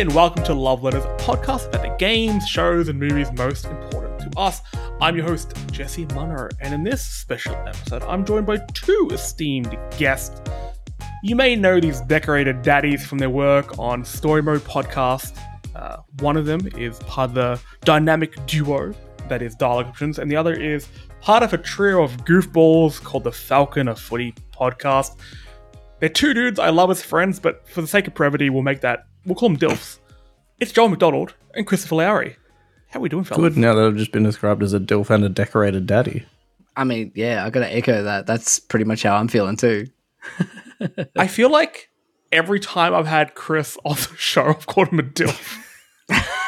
and welcome to Love Letters, a podcast about the games, shows, and movies most important to us. I'm your host, Jesse Munro, and in this special episode, I'm joined by two esteemed guests. You may know these decorated daddies from their work on Story Mode Podcast. Uh, one of them is part of the dynamic duo that is Dialogue Options, and the other is part of a trio of goofballs called the Falcon of Footy Podcast. They're two dudes I love as friends, but for the sake of brevity, we'll make that we'll call them Dilfs. It's Joel McDonald and Christopher Lowry. How are we doing, fellas? Good now that I've just been described as a DILF and a decorated daddy. I mean, yeah, I gotta echo that. That's pretty much how I'm feeling too. I feel like every time I've had Chris on the show, I've called him a Dilf.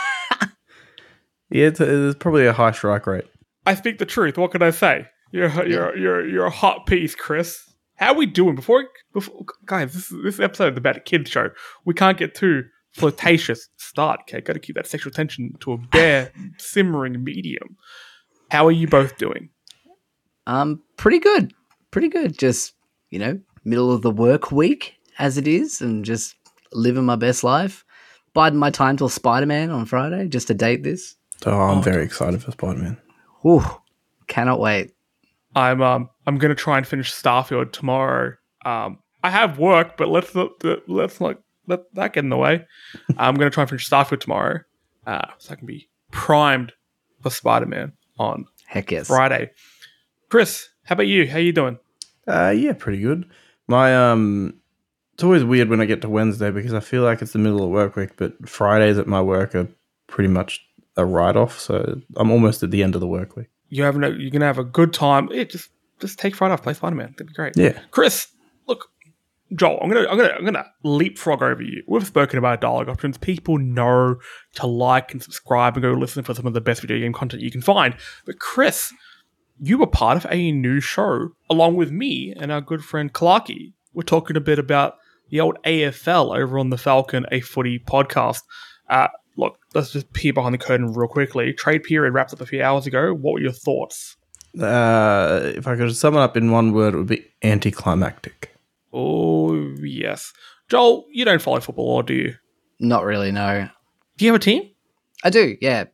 Yeah, it's, it's probably a high strike rate. I speak the truth. What can I say? You're you're you're you're a hot piece, Chris. How are we doing? Before, before guys, this this episode is about a kids show. We can't get too flirtatious start. Okay, got to keep that sexual tension to a bare simmering medium. How are you both doing? Um, pretty good, pretty good. Just you know, middle of the work week as it is, and just living my best life. Biding my time till Spider Man on Friday just to date this. Oh, I'm very excited for Spider Man. Whew, cannot wait. I'm um I'm gonna try and finish Starfield tomorrow. Um, I have work, but let's not let's not let that get in the way. I'm gonna try and finish Starfield tomorrow, uh, so I can be primed for Spider Man on Heck yes. Friday. Chris, how about you? How are you doing? Uh, yeah, pretty good. My um, it's always weird when I get to Wednesday because I feel like it's the middle of work week, but Fridays at my work are pretty much a write off, so I'm almost at the end of the work week. You having a, you're gonna have a good time. Yeah, just just take Friday off, play Spider Man. That'd be great. Yeah, Chris, look, Joel, I'm gonna I'm gonna I'm gonna leapfrog over you. We've spoken about dialogue options. People know to like and subscribe and go listen for some of the best video game content you can find. But Chris, you were part of a new show along with me and our good friend Clarky. We're talking a bit about the old AFL over on the Falcon A Footy podcast. Uh, look, let's just peer behind the curtain real quickly. Trade period wrapped up a few hours ago. What were your thoughts? uh, if I could sum it up in one word, it would be anticlimactic. Oh yes, Joel, you don't follow football, or do you? Not really. No, Do you have a team? I do. Yeah,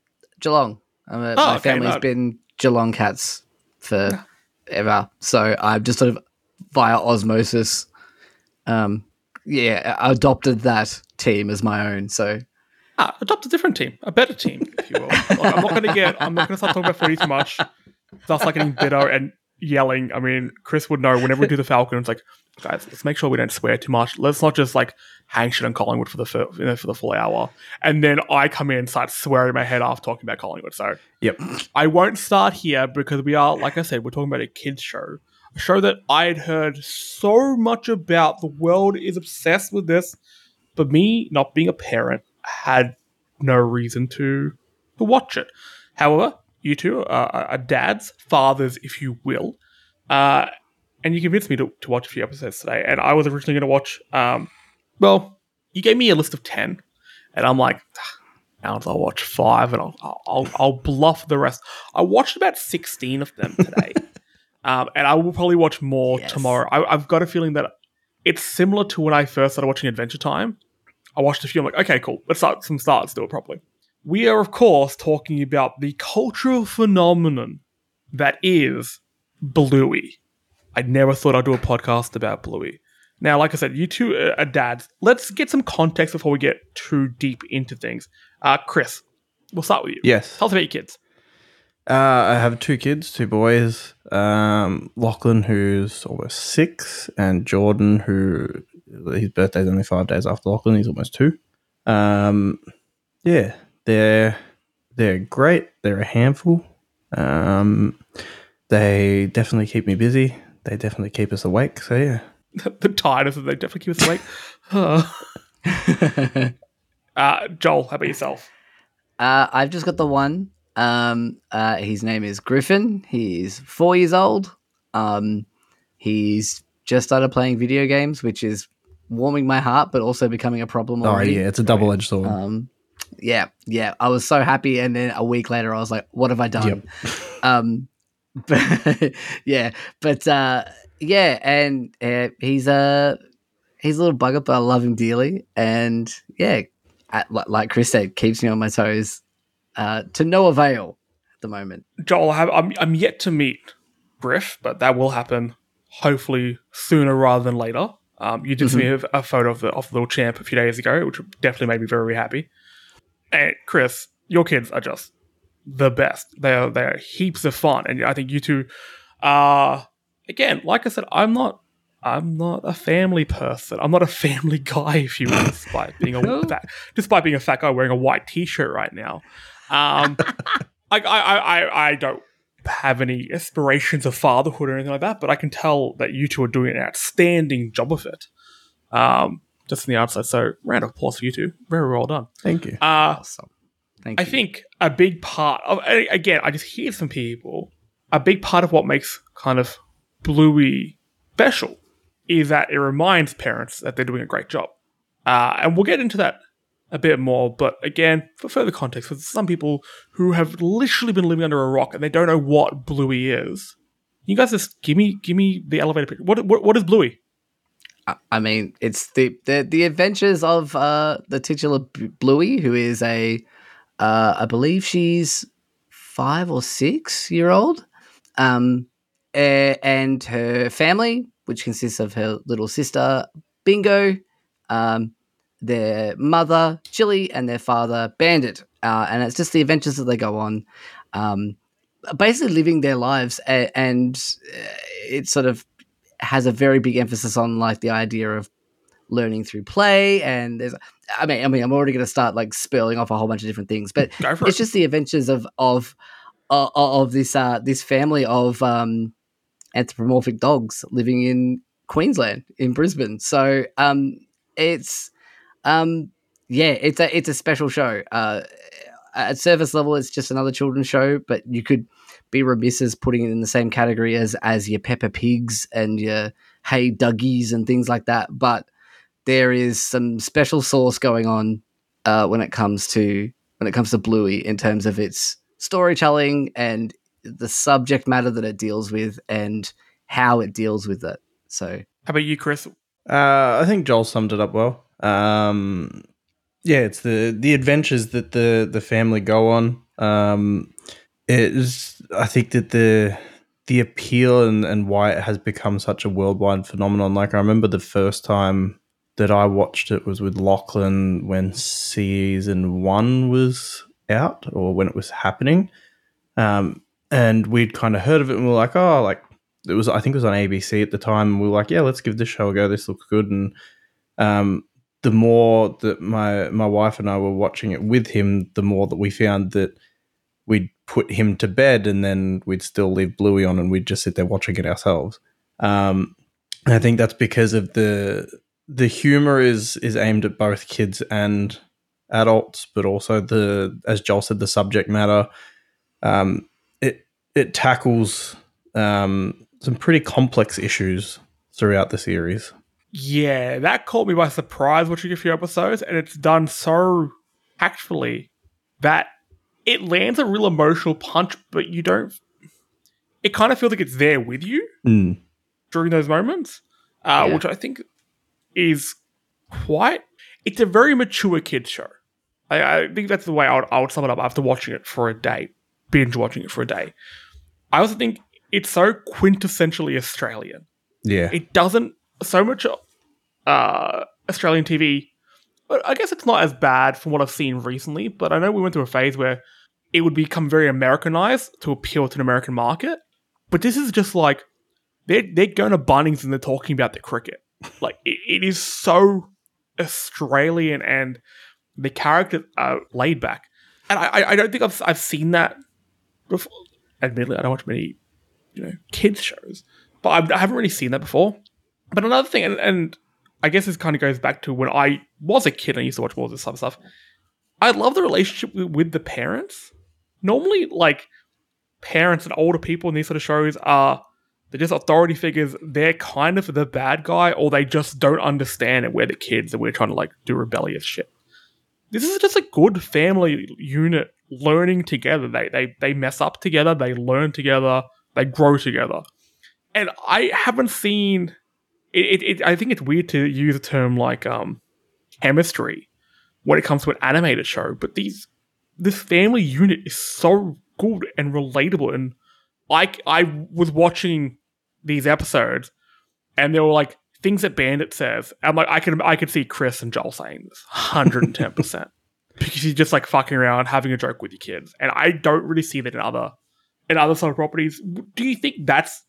Geelong. I'm a, Oh, my okay, family's no. been Geelong cats for ever, so I've just sort of via osmosis, um, yeah, adopted that team as my own. So Ah, adopt a different team, a better team, if you will. Look, I'm not going to get. I'm not going to start talking about footy too much. That's like getting bitter and yelling. I mean, Chris would know. Whenever we do the Falcon, it's like, guys, let's make sure we don't swear too much. Let's not just like hang shit on Collingwood for the fir- you know, for the full hour, and then I come in and start swearing my head off talking about Collingwood. So Yep. I won't start here because we are, like I said, we're talking about a kids show, a show that I had heard so much about. The world is obsessed with this, but me, not being a parent, had no reason to to watch it. However, you two are, are dads, fathers, if you will, uh, and you convinced me to, to watch a few episodes today. And I was originally going to watch. Um, well, you gave me a list of ten, and I'm like. Now I'll watch five, and I'll, I'll I'll bluff the rest. I watched about sixteen of them today, um, and I will probably watch more Yes. tomorrow. I, I've got a feeling that it's similar to when I first started watching Adventure Time. I watched a few. I'm like, okay, cool. Let's start some starts, do it properly. We are, of course, talking about the cultural phenomenon that is Bluey. I never thought I'd do a podcast about Bluey. Now, like I said, you two are dads. Let's get some context before we get too deep into things. Uh, Chris, we'll start with you. Yes. Tell us about your kids. Uh, I have two kids, two boys. Um, Lachlan, who's almost six, and Jordan, who his birthday's only five days after Lachlan. He's almost two. Um, yeah, they're they're great. They're a handful. Um, they definitely keep me busy. They definitely keep us awake. So yeah, the tiredness of they definitely keep us awake. uh, Joel, how about yourself? Uh, I've just got the one. Um, uh, his name is Griffin. He's four years old. Um, he's just started playing video games, which is warming my heart, but also becoming a problem oh already. yeah, it's a double edged sword. Um, yeah, yeah. I was so happy, and then a week later, I was like, "What have I done?" um, but yeah, but uh, yeah, and uh, he's a he's a little bugger, but I love him dearly, and yeah, at, like Chris said, keeps me on my toes uh, to no avail at the moment. Joel, I have, I'm, I'm yet to meet Griff, but that will happen hopefully sooner rather than later. Um, you did send me a, a photo of the of the little champ a few days ago, which definitely made me very happy. And Chris, your kids are just the best. They are they are heaps of fun, and I think you two are again. Like I said, I'm not I'm not a family person. I'm not a family guy, if you will, despite being a fat, despite being a fat guy wearing a white t-shirt right now. Um, I, I, I, I don't have any aspirations of fatherhood or anything like that, but I can tell that you two are doing an outstanding job of it. Um, just on the outside. So, round of applause for you two. Very well done. Thank you. Uh, Awesome. Thank I you. think a big part of again, I just hear some people. A big part of what makes kind of Bluey special is that it reminds parents that they're doing a great job, uh, and we'll get into that a bit more. But again, for further context, for some people who have literally been living under a rock and they don't know what Bluey is, you guys just give me give me the elevator picture. What what, what is Bluey? I- I mean, it's the the, the adventures of uh, the titular Bluey, who is a, uh, I believe she's five or six year old, um, and her family, which consists of her little sister Bingo, um, their mother Chilli, and their father Bandit, uh, and it's just the adventures that they go on. Um, basically living their lives a- and uh, it sort of has a very big emphasis on like the idea of learning through play and there's i mean i mean i'm already going to start like spilling off a whole bunch of different things but it's it. just the adventures of of of, of this uh this family of um anthropomorphic dogs living in queensland in brisbane so um it's um yeah it's a it's a special show uh at surface level it's just another children's show but you could be remiss as putting it in the same category as as your Peppa Pigs and your Hey Duggees and things like that. But there is some special sauce going on uh, when it comes to when it comes to Bluey in terms of its storytelling and the subject matter that it deals with and how it deals with it. So How about you, Chris? Uh, I think Joel summed it up well. Um, yeah, it's the the adventures that the the family go on. Um, it is, I think that the the appeal and, and why it has become such a worldwide phenomenon. Like I remember the first time that I watched it was with Lachlan when season one was out or when it was happening. Um, and we'd kind of heard of it and we were like, oh, like it was, I think it was on ABC at the time. And we were like, yeah, let's give this show a go. This looks good. And um, the more that my, my wife and I were watching it with him, the more that we found that we'd put him to bed and then we'd still leave Bluey on and we'd just sit there watching it ourselves. Um, and I think that's because of the the humor is is aimed at both kids and adults, but also the as Joel said, the subject matter. Um, it it tackles um, some pretty complex issues throughout the series. Yeah, that caught me by surprise watching a few episodes, and it's done so tactfully that it lands a real emotional punch, but you don't. It kind of feels like it's there with you Mm. during those moments, uh, Yeah. which I think is quite. It's a very mature kids show. I, I think that's the way I would, I would sum it up after watching it for a day, binge watching it for a day. I also think it's so quintessentially Australian Yeah, it doesn't so much uh Australian TV I guess it's not as bad from what I've seen recently, but I know we went through a phase where it would become very Americanized to appeal to an American market. But this is just like they're they're going to Bunnings and they're talking about the cricket. Like it, it is so Australian and the characters are laid back. And I, I- don't think I've I've seen that before. Admittedly, I don't watch many, you know, kids shows, but I've, I haven't really seen that before. But another thing, and, and I guess this kind of goes back to when I was a kid and I used to watch more of this type of stuff. I love the relationship with the parents. Normally, like parents and older people in these sort of shows are they're just authority figures. They're kind of the bad guy, or they just don't understand it. We're the kids and we're trying to like do rebellious shit. This is just a good family unit learning together. They they they mess up together. They learn together. They grow together. And I haven't seen it, it, it I think it's weird to use a term like um chemistry when it comes to an animated show. But these this family unit is so good and relatable. And I I was watching these episodes, and they were like things that Bandit says. I'm like I could I could see Chris and Joel saying this 110 percent because he's just like fucking around having a joke with your kids, and I don't really see that in other in other sort of properties. Do you think that's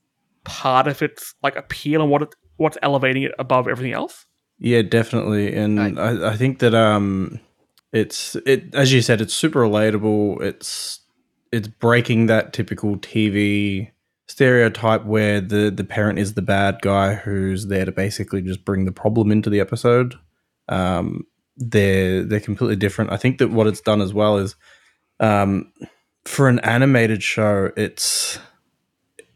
part of its like appeal and what it, what's elevating it above everything else? Yeah, definitely, and I, I think that um, it's it as you said, it's super relatable. It's it's breaking that typical TV stereotype where the the parent is the bad guy who's there to basically just bring the problem into the episode. Um, they're they're completely different. I think that what it's done as well is, um, for an animated show, it's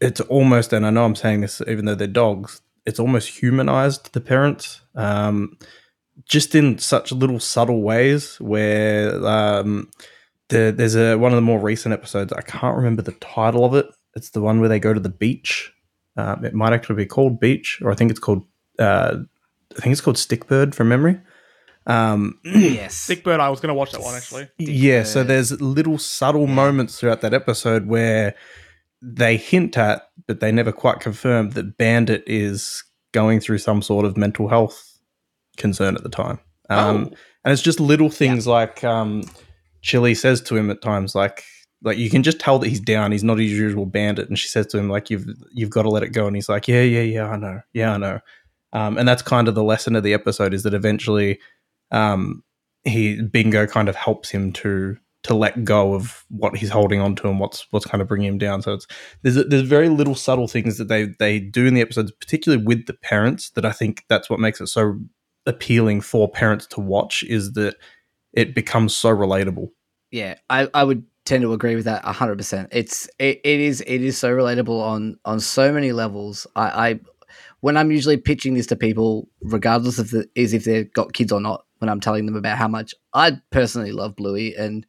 it's almost, and I know I'm saying this even though they're dogs, it's almost humanized the parents, um, just in such little subtle ways. Where um, the, there's a one of the more recent episodes. I can't remember the title of it. It's the one where they go to the beach. Um, it might actually be called Beach, or I think it's called. Uh, I think it's called Stickbird from memory. Um, yes. Stickbird, I was going to watch that one actually. yeah, so there's little subtle moments throughout that episode where they hint at, but they never quite confirm that Bandit is going through some sort of mental health concern at the time. Um, Oh. And it's just little things like um, Chilli says to him at times, like like you can just tell that he's down. He's not his usual bandit, and she says to him like you've you've got to let it go, and he's like yeah yeah yeah I know yeah I know, um, and that's kind of the lesson of the episode is that eventually um, he Bingo kind of helps him to to let go of what he's holding on to and what's what's kind of bringing him down. So it's there's there's very little subtle things that they they do in the episodes, particularly with the parents, that I think that's what makes it so appealing for parents to watch is that it becomes so relatable. Yeah, I, I would tend to agree with that hundred percent. It's it, it is it is so relatable on on so many levels. I, I when I'm usually pitching this to people, regardless of the is if they've got kids or not, when I'm telling them about how much I personally love Bluey, and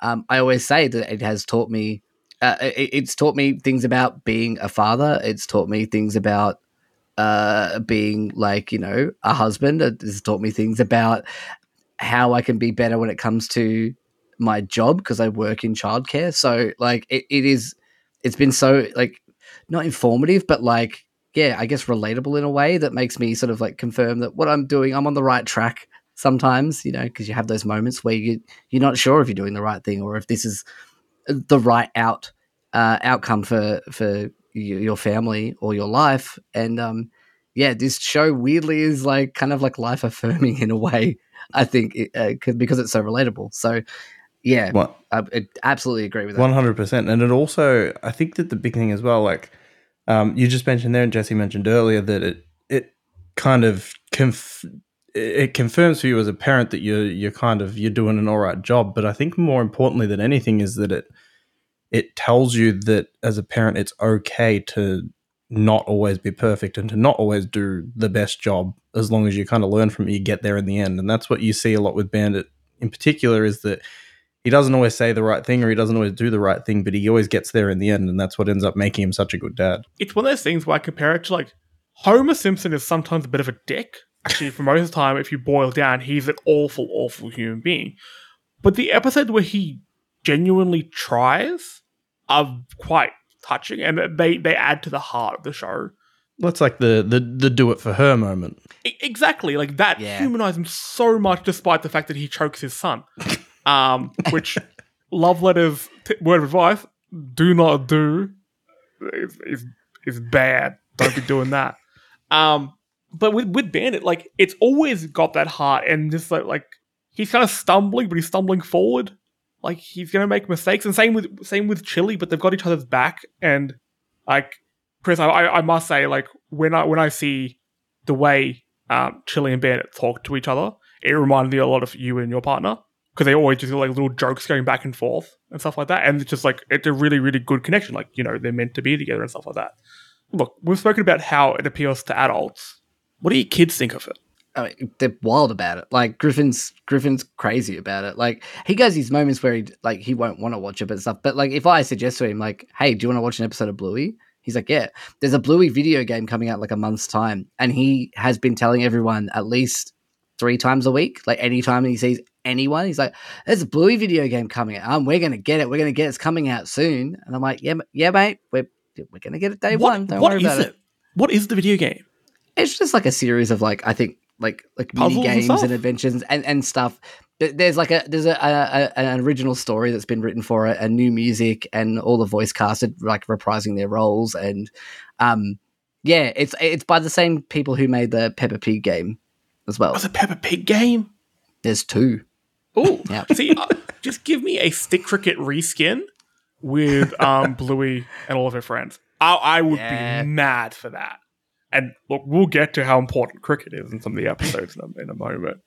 um, I always say that it has taught me. Uh, it, it's taught me things about being a father. It's taught me things about uh, being like you know a husband. It's taught me things about how I can be better when it comes to my job because I work in childcare. So like it, it is it's been so like not informative, but like yeah, I guess relatable in a way that makes me sort of like confirm that what I'm doing, I'm on the right track sometimes, you know, because you have those moments where you you're not sure if you're doing the right thing or if this is the right out uh, outcome for for your family or your life. And um yeah, this show weirdly is like kind of like life affirming in a way. I think it, uh, 'cause- because it's so relatable. So yeah, What I, I absolutely agree with that. One hundred percent, and it also, I think that the big thing as well, like um, you just mentioned there, and Jesse mentioned earlier that it it kind of conf- it confirms for you as a parent that you're you're kind of you're doing an all right job. But I think more importantly than anything is that it it tells you that as a parent, it's okay to not always be perfect and to not always do the best job as long as you kind of learn from it you get there in the end and that's what you see a lot with bandit in particular is that he doesn't always say the right thing or he doesn't always do the right thing, but he always gets there in the end, and that's what ends up making him such a good dad. It's one of those things where I compare it to like Homer Simpson is sometimes a bit of a dick. Actually, for most of the time, if you boil down, he's an awful, awful human being. But the episode where he genuinely tries are quite touching, and they they add to the heart of the show. That's like the the the do it for her moment. E- exactly like that Yeah. humanized him so much despite the fact that he chokes his son um which love letters t- word of advice do not do is, is, is bad. Don't be doing that. Um but with with bandit like it's always got that heart and just like like he's kind of stumbling but he's stumbling forward. Like he's gonna make mistakes and same with same with chilli but they've got each other's back and like chris i i, I must say like when i when i see the way um, Chilli and Bandit talk to each other, it reminded me a lot of you and your partner because they always just like little jokes going back and forth and stuff like that. And it's just like it's a really, really good connection. Like you know they're meant to be together and stuff like that. Look, we've spoken about how it appeals to adults. What do your kids think of it? I mean, they're wild about it. Like Griffin's Griffin's crazy about it. Like he goes these moments where he like he won't want to watch it and stuff. But like if I suggest to him like, hey, do you want to watch an episode of Bluey? He's like, yeah. There's a Bluey video game coming out like a month's time, and he has been telling everyone at least three times a week. Like anytime he sees anyone, he's like, "There's a Bluey video game coming out. Um, we're gonna get it. We're gonna get it. It's coming out soon." And I'm like, "Yeah, yeah, mate. We're we're gonna get it day What- one. Don't worry about it? it. What is the video game? It's just like a series of like I think like like mini Puzzles and games stuff? and, adventures and and stuff. Th- There's like a there's a, a, a an original story that's been written for it, and new music, and all the voice casted like reprising their roles, and um, yeah, it's it's by the same people who made the Peppa Pig game as well. Was a Peppa Pig game? There's two. Oh, Yeah. see, uh, just give me a stick cricket reskin with um, Bluey and all of her friends. I, I would Yeah. be mad for that. And look, we'll get to how important cricket is in some of the episodes in a, in a moment.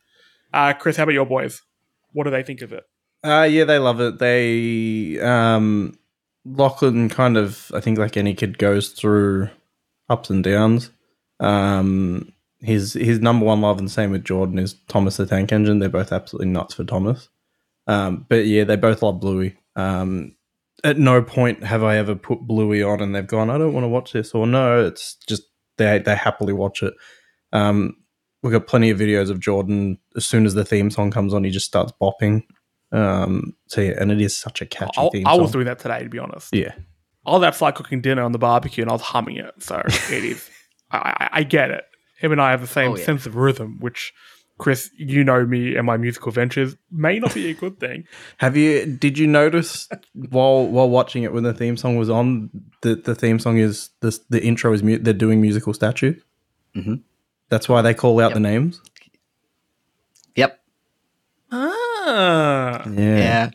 Uh, Chris, how about your boys? What do they think of it? Uh, yeah, they love it. They um, Lachlan kind of, I think, like any kid, goes through ups and downs. Um, his his number one love, and the same with Jordan, is Thomas the Tank Engine. They're both absolutely nuts for Thomas. Um, but yeah, they both love Bluey. Um, at no point have I ever put Bluey on and they've gone, I don't want to watch this, or no, it's just they they happily watch it. Um, we've got plenty of videos of Jordan. As soon as the theme song comes on, he just starts bopping. Um, so yeah, and it is such a catchy I, theme I was doing that today, to be honest. yeah, I was outside cooking dinner on the barbecue and I was humming it. So it is. I, I, I get it. Him and I have the same Oh, yeah. sense of rhythm, which, Chris, you know me and my musical ventures may not be a good thing. Have you? Did you notice while while watching it when the theme song was on? The the theme song is the the intro is mu- they're doing musical statues. Mhm. That's why they call out the names. Yep. Ah. Yeah.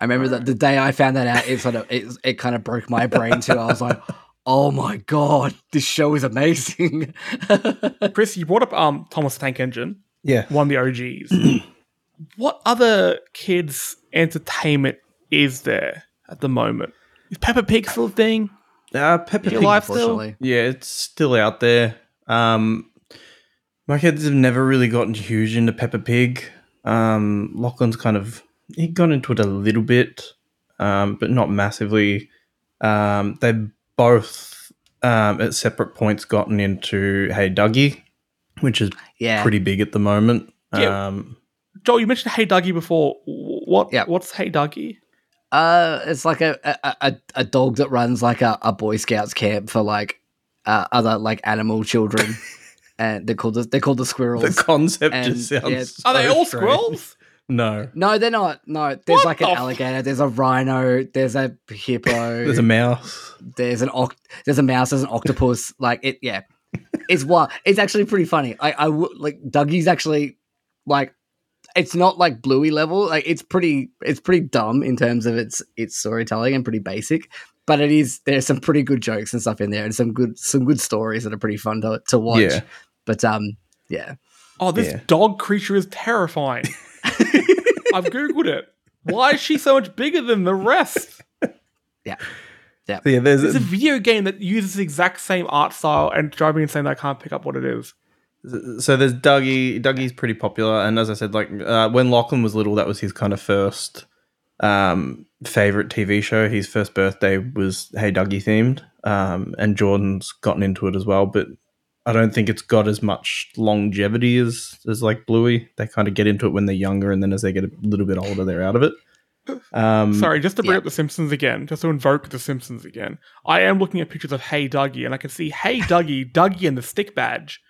I remember that the day I found that out, it sort of it, it kind of broke my brain too. I was like, "Oh my god, this show is amazing!" Chris, you brought up um Thomas Tank Engine, yeah. one of the OGs. what other kids' entertainment is there at the moment? Is Peppa Pig still a thing? Uh, Peppa Pig. life still? Unfortunately, Yeah, it's still out there. Um, my kids have never really gotten huge into Peppa Pig. Um, Lachlan's kind of he got into it a little bit, um, but not massively. Um, they both um, at separate points gotten into Hey Duggee, which is yeah. pretty big at the moment. Yeah. Um, Joel, you mentioned Hey Duggee before. What? Yeah. What's Hey Duggee? Uh, it's like a a, a, a dog that runs like a, a Boy Scouts camp for like uh, other like animal children, and they're called the, they're called the squirrels. the concept And, just sounds. yeah. Are they all strange. squirrels? No, no, they're not. No, there's What like an the f- alligator. There's a rhino. There's a hippo. there's a mouse. there's an oct- there's a mouse, there's an octopus. Like it, yeah, it's what it's actually pretty funny. I, I I w- like Duggee's actually like it's not like Bluey level. Like it's pretty it's pretty dumb in terms of its its storytelling and pretty basic. But it is there's some pretty good jokes and stuff in there, and some good some good stories that are pretty fun to to watch. Yeah. But um, yeah, Oh, this Yeah. dog creature is terrifying. I've googled it. Why is she so much bigger than the rest? Yeah, Yeah. there's It's a video game that uses the exact same art style and drive me insane that I can't pick up what it is. so there's Duggee. Duggee's pretty popular, and as I said, like uh, when Lachlan was little, that was his kind of first um, favorite TV show. His first birthday was Hey Duggee themed, um, and Jordan's gotten into it as well. But I don't think it's got as much longevity as as like Bluey. They kind of get into it when they're younger, and then as they get a little bit older, they're out of it. Um, Sorry, just to bring yeah. up The Simpsons again, just to invoke The Simpsons again. I am looking at pictures of Hey Duggee, and I can see Hey Duggee, Duggee and the stick badge,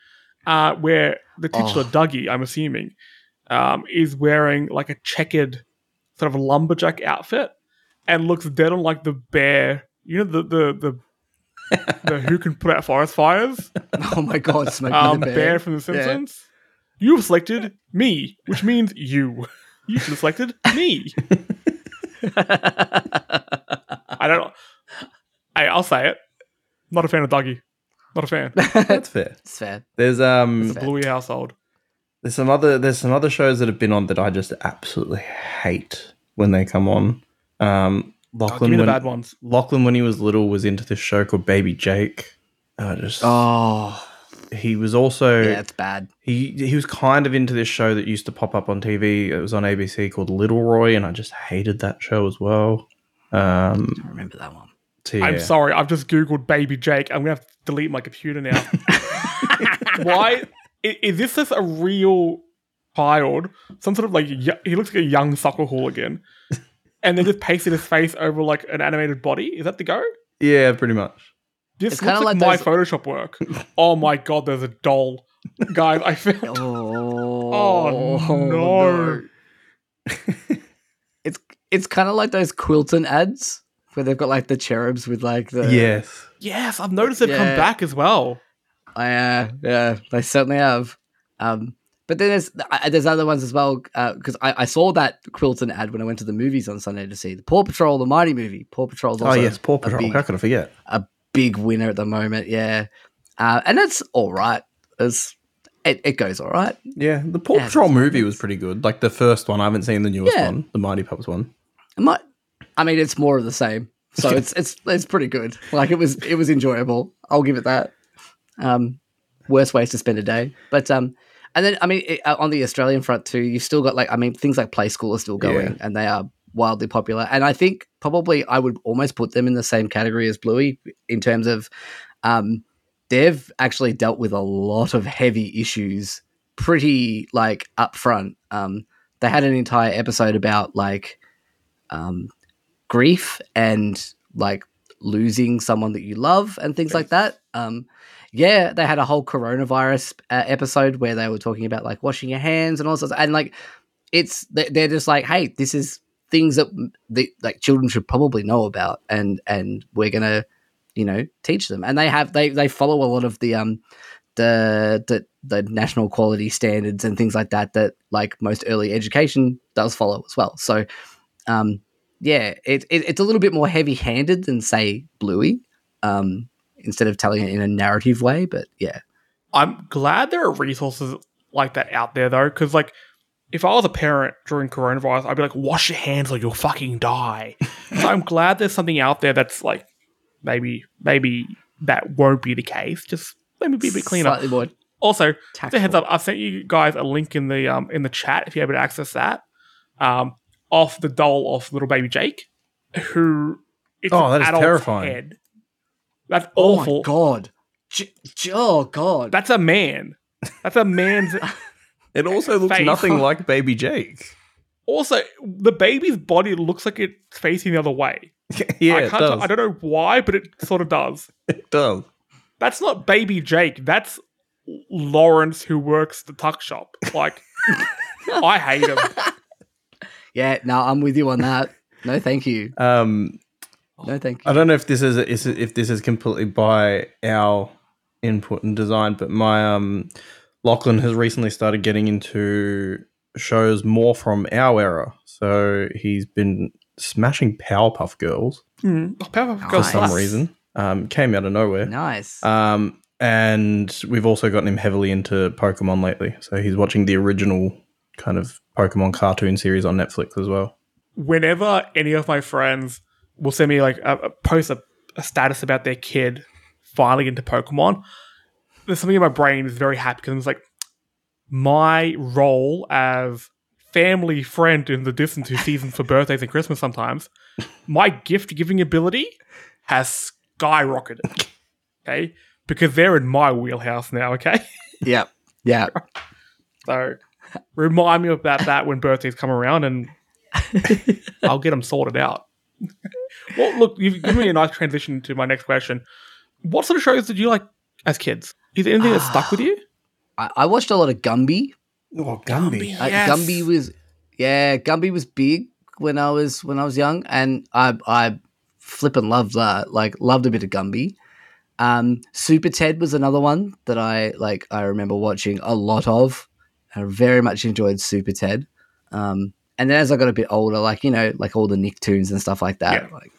uh, where the titular Oh. Duggee, I'm assuming, um, is wearing like a checkered sort of lumberjack outfit and looks dead on like the bear. You know the the the, the who can put out forest fires? oh my god, Smokey Um, the bear. bear. from The Simpsons. You've selected me, which means you. You should have selected me. I don't. I, I'll say it. Not a fan of Duggee. Not a fan. that's fair. it's fair. There's um Fair. Bluey household. There's some other there's some other shows that have been on that I just absolutely hate when they come on. Um, Lachlan, give me the when, bad ones. Lachlan when he was little was into this show called Baby Jake. I just Oh he was also yeah, it's bad. he he was kind of into this show that used to pop up on TV. It was on ABC called Little Roy, and I just hated that show as well. Um, I remember that one. so yeah. I'm sorry. I've just googled baby Jake. I'm gonna have to delete my computer now. Why i- is this just a real child, some sort of like he looks like a young soccer hooligan, and then just pasted his face over like an animated body. Is that the go? Yeah, pretty much. This It's looks kinda like, like my those- Photoshop work. oh my god, there's a doll, guys! I found. Oh, no. It's it's kind of like those Quilton ads where they've got like the cherubs with like the yes. Yes, I've noticed they've come back as well. I, uh, yeah, they certainly have. Um, but then there's uh, there's other ones as well because I, I saw that Quilton ad when I went to the movies on Sunday to see the Paw Patrol, the Mighty movie. Paw Patrol's Oh yes, Paw Patrol. big, How could I forget? A big winner at the moment. Yeah, uh, and it's all right. It's, it it goes all right. Yeah, the Paw Yeah, Patrol movie was pretty good. Like the first one. I haven't seen the newest Yeah. one, the Mighty Pups one. Might, I mean, it's more of the same. So it's it's it's pretty good. Like it was it was enjoyable. I'll give it that. Um, worst ways to spend a day, but um, and then I mean it, uh, on the Australian front too, you've still got like I mean things like Play School are still going Yeah. and they are wildly popular. And I think probably I would almost put them in the same category as Bluey in terms of um, they've actually dealt with a lot of heavy issues pretty like upfront. Um, they had an entire episode about like um, grief and like losing someone that you love and things like that. Um, yeah, they had a whole coronavirus uh, episode where they were talking about like washing your hands and all sorts, and like it's they- they're just like, hey, this is things that the like children should probably know about, and and we're gonna you know teach them, and they have they they follow a lot of the um the the the national quality standards and things like that that like most early education does follow as well. So um yeah, it, it it's a little bit more heavy handed than say Bluey. Um instead of telling it in a narrative way, but yeah. I'm glad there are resources like that out there though, because like if I was a parent during coronavirus, I'd be like, wash your hands or you'll fucking die. so I'm glad there's something out there that's like maybe maybe that won't be the case. Just let me be a bit cleaner. Slightly more Also, just a heads up, I've sent you guys a link in the um in the chat if you're able to access that. Um off the doll of little baby Jake, who it's Oh, that is terrifying. Head. That's Oh awful. my god. J- j- oh god. That's a man. That's a man's It also looks Face. nothing like Baby Jake. Also, the baby's body looks like it's facing the other way. yeah, I it can't does. tell- I don't know why, but it sort of does. it does. That's not baby Jake. That's Lawrence who works the tuck shop. Like, I hate him. yeah, no, I'm with you on that. No, thank you. Um, No, thank I don't know if this is is if this is completely by our input and design, but my um Lachlan has recently started getting into shows more from our era. So he's been smashing Powerpuff Girls Hmm. Oh, Powerpuff for Girls Nice. some reason. Um, came out of nowhere. Nice. Um, and we've also gotten him heavily into Pokemon lately. So he's watching the original kind of Pokemon cartoon series on Netflix as well. Whenever any of my friends will send me like a, a post a, a status about their kid finally into Pokemon, there's something in my brain is very happy because it's like my role as family friend in the distance who sees them for birthdays and Christmas sometimes, my gift giving ability has skyrocketed. Okay. Because they're in my wheelhouse now, okay? yeah. Yeah. So remind me about that when birthdays come around and I'll get them sorted out. Well, look, you've given me a nice transition to my next question. What sort of shows did you like as kids? Is there anything that stuck with you? I, I watched a lot of Gumby. Oh, Gumby. Uh, Yes. Gumby was yeah, Gumby was big when I was when I was young, and I I flippin' loved that. Like loved a bit of Gumby. Um, Super Ted was another one that I like. I remember watching a lot of. I very much enjoyed Super Ted. Um, and then as I got a bit older, like you know, like all the Nicktoons and stuff like that, Yeah. like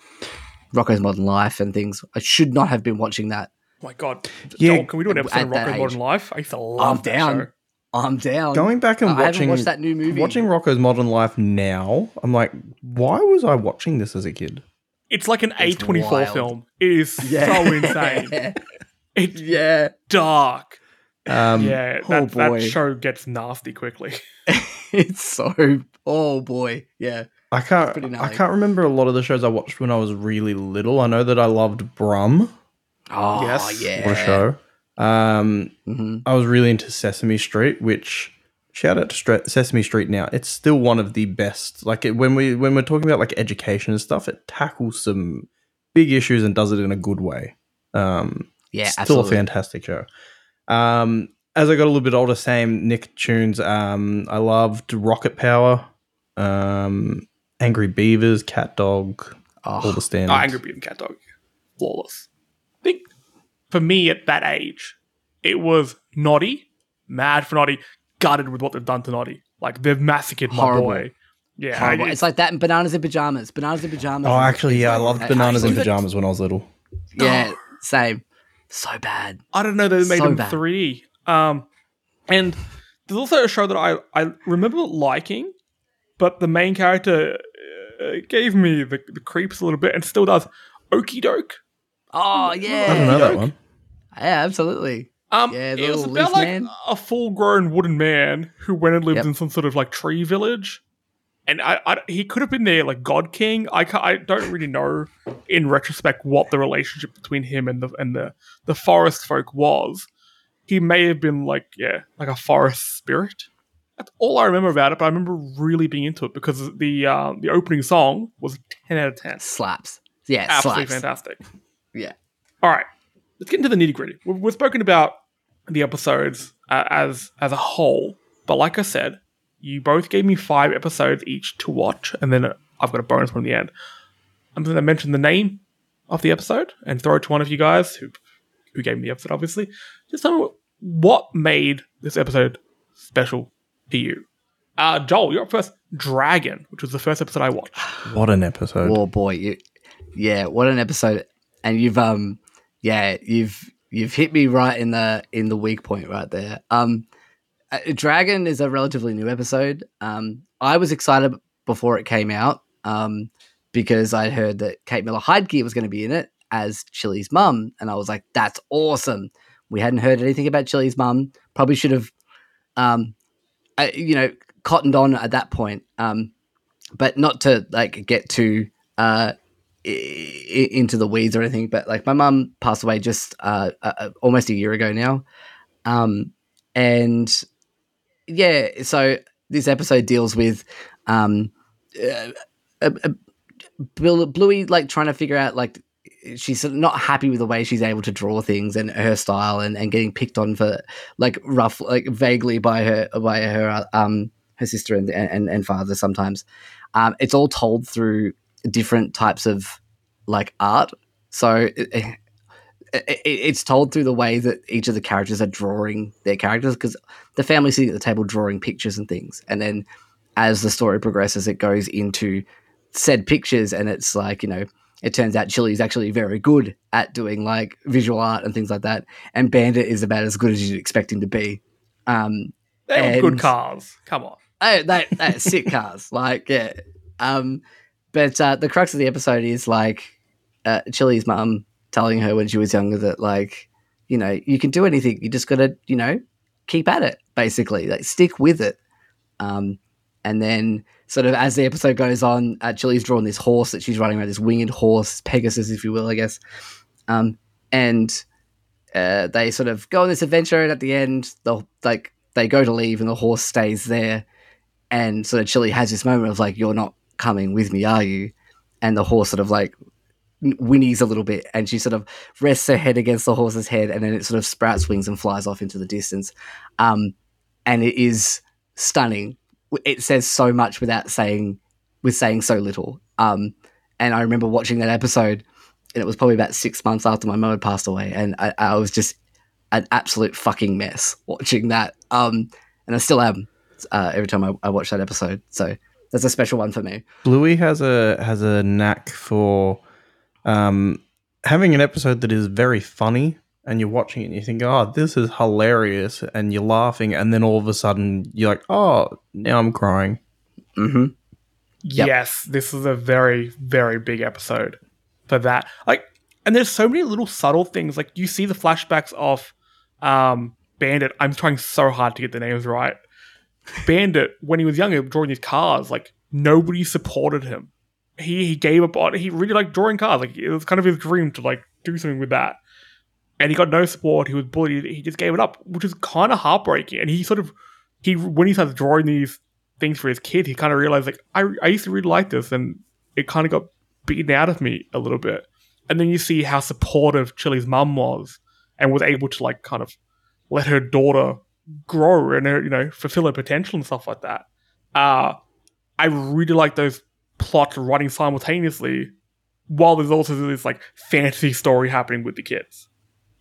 Rocko's Modern Life and things. I should not have been watching that. Oh my god. Yeah, Joel, can we do an episode of at that Rocko's Modern. Life? I used to love I'm that down. show. I'm down. Going back and I watching watched that new movie. watching Rocko's Modern Life now, I'm like, why was I watching this as a kid? It's like an It's A24 wild. film. It is so insane. It's yeah. dark. Um, Yeah, oh that, that show gets nasty quickly. it's so oh boy yeah I can't. I can't remember a lot of the shows I watched when I was really little. I know that I loved Brum. oh Yes. yeah What a show! Um, hmm I was really into Sesame Street, which shout out to Stra- Sesame Street. Now it's still one of the best. Like it, when we when we're talking about like education and stuff, it tackles some big issues and does it in a good way. Um, Yeah, still absolutely. a fantastic show. Um, as I got a little bit older, same Nicktoons. Um, I loved Rocket Power, um, Angry Beavers, Cat Dog, all Oh, the standards. Oh, Angry Beat and Cat Dog. Flawless. I think for me at that age, it was Noddy, mad for Noddy, gutted with what they've done to Noddy. Like they've massacred my boy. Yeah, horrible. It's like that in Bananas in Pajamas. Bananas in Pajamas. oh, actually, yeah, I loved I- Bananas I- in Pajamas when I was little. Yeah, same. So bad. I don't know they made So them bad. 3D. Um, and there's also a show that I I remember liking, but the main character uh, gave me the, the creeps a little bit, and still does. Okie doke. Oh yeah. I don't know that one. Yeah, absolutely. Um, Yeah, it was about like man. a full-grown wooden man who went and lived Yep. in some sort of like tree village, and I, I he could have been there like God King. I I don't really know in retrospect what the relationship between him and the and the the forest folk was. He may have been like yeah, like a forest spirit. That's all I remember about it. But I remember really being into it because the uh, the opening song was ten out of ten. Slaps. Yeah, Absolutely slaps. fantastic. Yeah. All right, let's get into the nitty gritty. We've, we've spoken about the episodes uh, as as a whole, but like I said, you both gave me five episodes each to watch, and then I've got a bonus one in the end. I'm going to mention the name of the episode and throw it to one of you guys who who gave me the episode. Obviously, just tell me what made this episode special to you. Uh, Joel, you're up first. Dragon, which was the first episode I watched. What an episode! Oh boy, you, yeah, what an episode! And you've um, yeah, you've you've hit me right in the in the weak point right there. Um, uh, Dragon is a relatively new episode. Um, I was excited before it came out. Um, because I'd heard that Kate Miller Heidke was going to be in it as Chilli's mum, and I was like, "That's awesome." We hadn't heard anything about Chilli's mum. Probably should have, um, I, you know, cottoned on at that point. Um, but not to like get too uh i- into the weeds or anything. But like my mum passed away just uh, uh almost a year ago now, um, and yeah, so this episode deals with um. Uh, Bluey like trying to figure out like she's not happy with the way she's able to draw things and her style and, and getting picked on for like rough like vaguely by her by her um her sister and and, and father sometimes. Um it's all told through different types of like art. So it, it, it- it's told through the way that each of the characters are drawing their characters because the family sitting at the table drawing pictures and things. And then as the story progresses it goes into said pictures and it's like you know it turns out Chilli is actually very good at doing like visual art and things like that and Bandit is about as good as you'd expect him to be. Um They were good cars. Come on. oh, they, they sick cars. Like yeah. Um but uh, the crux of the episode is like uh, Chilli's mum telling her when she was younger that like you know you can do anything. You just gotta you know keep at it basically. Like stick with it. Um and then sort of as the episode goes on uh, Chilli's drawn this horse that she's riding around this winged horse Pegasus if you will I guess um and uh, they sort of go on this adventure and at the end the like they go to leave and the horse stays there and sort of Chilli has this moment of like, "You're not coming with me, are you?" And the horse sort of like whinnies a little bit, and she sort of rests her head against the horse's head, and then it sort of sprouts wings and flies off into the distance. Um, and it is stunning. It says so much without saying, with saying so little. Um, and I remember watching that episode, and it was probably about six months after my mum had passed away, and I, I was just an absolute fucking mess watching that. Um, and I still am uh, every time I, I watch that episode. So that's a special one for me. Bluey has a has a knack for um, having an episode that is very funny, and you're watching it and you think, "Oh, this is hilarious," and you're laughing, and then all of a sudden you're like, "Oh, now I'm crying." hmm Yep. Yes, this is a very, very big episode for that. Like, and there's so many little subtle things. Like, you see the flashbacks of um, Bandit. I'm trying so hard to get the names right. Bandit, when he was younger, drawing his cars, like, nobody supported him. He, he gave up on He really liked drawing cars. Like, it was kind of his dream to, like, do something with that. And he got no support. He was bullied. He just gave it up, which is kind of heartbreaking. And he sort of he when he starts drawing these things for his kid, he kind of realized like I I used to really like this, and it kind of got beaten out of me a little bit. And then you see how supportive Chilli's mum was, and was able to like kind of let her daughter grow and her, you know fulfill her potential and stuff like that. Uh I really like those plots running simultaneously, while there's also this like fantasy story happening with the kids.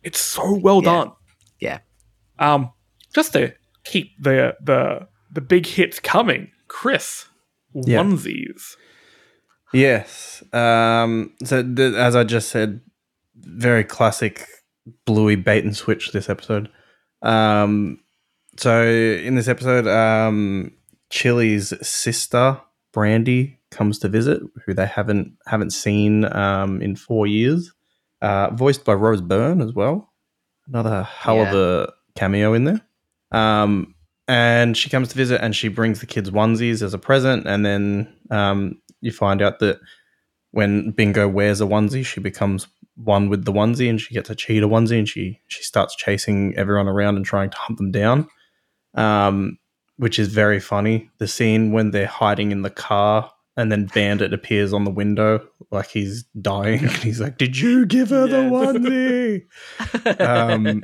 It's so well Yeah. done. Yeah. Um, just to keep the the the big hits coming, Chris Yeah. onesies. Yes. Um, so th- as I just said, very classic Bluey bait and switch this episode. Um, so in this episode, um, Chilli's sister Brandy comes to visit, who they haven't haven't seen um, in four years. Uh, voiced by Rose Byrne as well. Another hell of a cameo in there. Um, and she comes to visit and she brings the kids onesies as a present and then um, you find out that when bingo wears a onesie she becomes one with the onesie and she gets a cheetah onesie and she she starts chasing everyone around and trying to hunt them down um, which is very funny the scene when they're hiding in the car and then bandit appears on the window like he's dying and he's like did you give her the onesie? Um,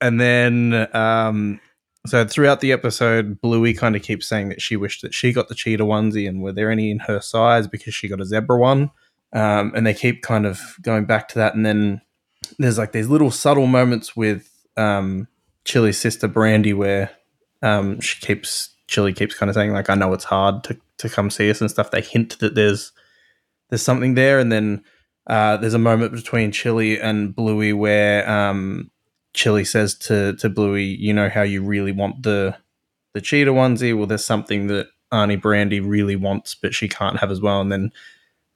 and then um so throughout the episode bluey kind of keeps saying that she wished that she got the cheetah onesie and were there any in her size because she got a zebra one. Um and they keep kind of going back to that and then there's like these little subtle moments with um chilli's sister brandy where um she keeps chilli keeps kind of saying like i know it's hard to to come see us and stuff they hint that there's there's something there and then uh, there's a moment between Chilli and Bluey where um, Chilli says to to Bluey, "You know how you really want the the cheetah onesie. Well, there's something that Arnie Brandy really wants, but she can't have as well." And then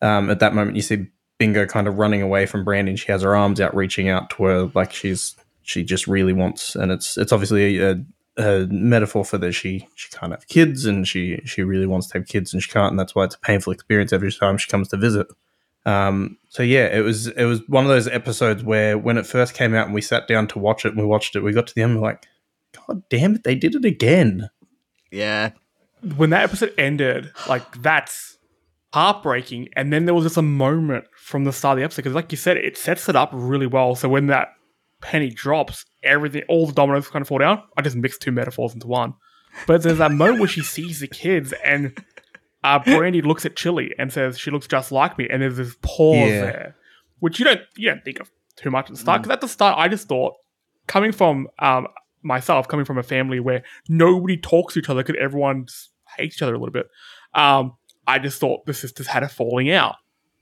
um, at that moment, you see Bingo kind of running away from Brandy, and she has her arms out, reaching out to her like she's she just really wants. And it's it's obviously a, a metaphor for that she she can't have kids, and she she really wants to have kids, and she can't, and that's why it's a painful experience every time she comes to visit. Um, so yeah, it was it was one of those episodes where when it first came out and we sat down to watch it and we watched it, we got to the end and we're like, God damn it, they did it again. yeah. When that episode ended, like that's heartbreaking. And then there was just a moment from the start of the episode because, like you said, it sets it up really well. So when that penny drops, everything, all the dominoes kind of fall down. I just mixed two metaphors into one. But there's that moment where she sees the kids and uh, Brandy looks at Chilli and says she looks just like me, and there's this pause Yeah. there, which you don't you don't think of too much at the start. Because at the start, I just thought coming from um, myself, coming from a family where nobody talks to each other because everyone hates each other a little bit. Um, I just thought the sisters had a falling out,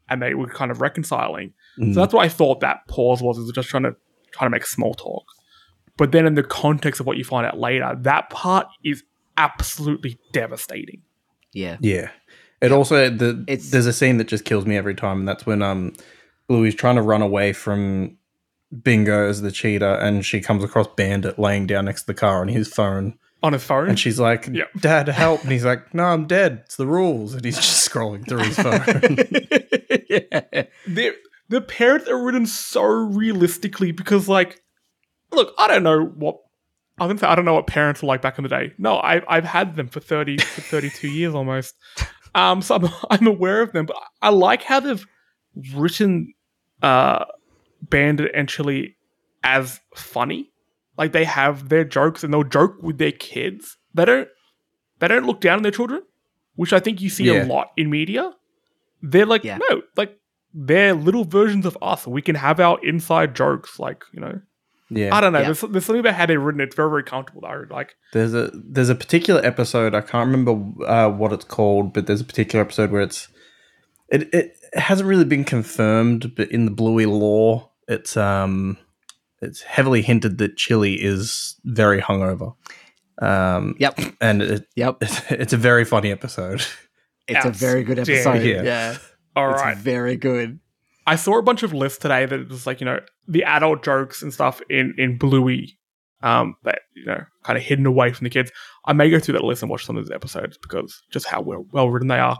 and they were kind of reconciling. Mm. So that's what I thought that pause was. Is just trying to trying to make small talk. But then in the context of what you find out later, that part is absolutely devastating. Yeah. Yeah. It also the It's- there's a scene that just kills me every time, and that's when um Bluey's trying to run away from Bingo as the cheetah, and she comes across Bandit laying down next to the car on his phone, On his phone, and she's like, Yep. "Dad, help!" And he's like, "No, I'm dead. It's the rules." And he's just scrolling through his phone. yeah. the the parents are written so realistically because like look i don't know what i was gonna say i don't know what parents were like back in the day. No I, i've had them for 30 for 32 years almost. Um so I'm, I'm aware of them but i like how they've written uh bandit and chilli as funny. Like they have their jokes and they'll joke with their kids. They don't they don't look down on their children which i think you see Yeah. a lot in media. They're like Yeah. no like they're little versions of us. We can have our inside jokes like you know yeah, i don't know Yeah. there's, there's something about how they're written it's very very comfortable though like There's a there's a particular episode I can't remember uh, what it's called, but there's a particular episode where it's it it hasn't really been confirmed, but in the Bluey lore, it's um it's heavily hinted that Chilli is very hungover. Um, Yep. and it, Yep. it's, it's a very funny episode. It's a very good episode. Yeah. Yeah. all it's right very good. i saw a bunch of lists today that was like you know the adult jokes and stuff in in bluey um that you know kind of hidden away from the kids i may go through that list and watch some of those episodes because just how well, well written they are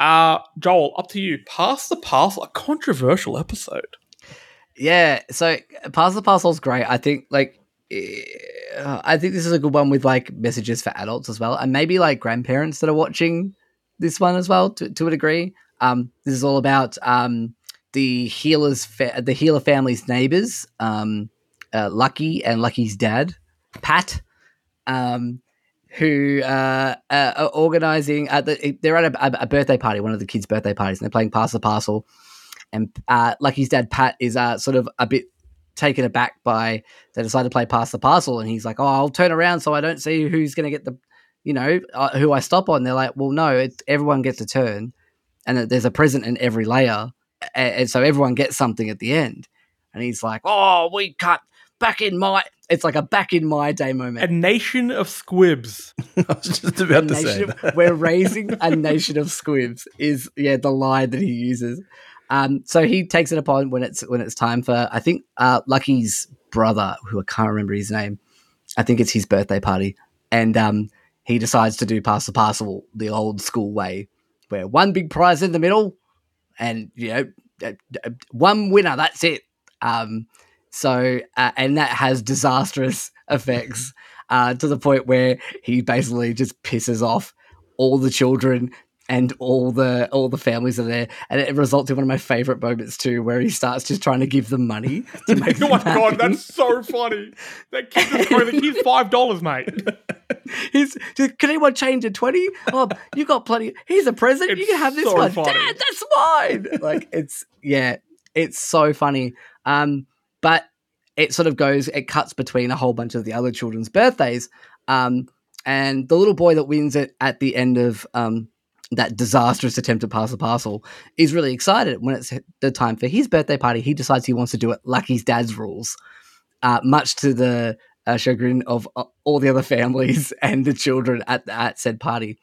uh joel up to you pass the parcel a controversial episode Yeah. So Pass the Parcel's great. I think like eh, I think this is a good one with like messages for adults as well, and maybe like grandparents that are watching this one as well to, to a degree. Um, this is all about um, the Heelers, fa- the Heeler family's neighbors, um, uh, Lucky and Lucky's dad, Pat, um, who uh, uh, are organizing. At the, they're at a, a, birthday party, one of the kids' birthday parties, and they're playing Pass the Parcel. And uh, Lucky's dad, Pat, is uh, sort of a bit taken aback by they decide to play Pass the Parcel, and he's like, "Oh, I'll turn around so I don't see who's going to get the." You know uh, who I stop on. They're like, well, no, everyone gets a turn, and there's a present in every layer, and, and so everyone gets something at the end. And he's like, "Oh, we cut back in my it's like a back in my day moment. A nation of squibs. I was just about to say Nation- that. we're raising a nation of squibs is yeah the line that he uses. Um, so he takes it upon when it's when it's time for I think uh, Lucky's brother, who I can't remember his name. I think it's his birthday party, and um, he decides to do pass the parcel the old school way, where one big prize in the middle, and you know uh, uh, one winner. That's it. Um, so uh, and that has disastrous effects uh, to the point where he basically just pisses off all the children and all the all the families are there, and it results in one of my favorite moments too, where he starts just trying to give them money to make oh my god, happy. that's so funny. That kid just throw the five dollars, mate. He's just, can anyone change a 20? Oh, you got plenty. Here's a present. you can have this so one. funny. Dad, that's mine. like it's yeah, it's so funny. Um, but it sort of goes, it cuts between a whole bunch of the other children's birthdays. Um, and the little boy that wins it at the end of um that disastrous attempt to pass the parcel is really excited when it's the time for his birthday party. He decides he wants to do it like his dad's rules, uh, much to the uh, chagrin of uh, all the other families and the children at at said party.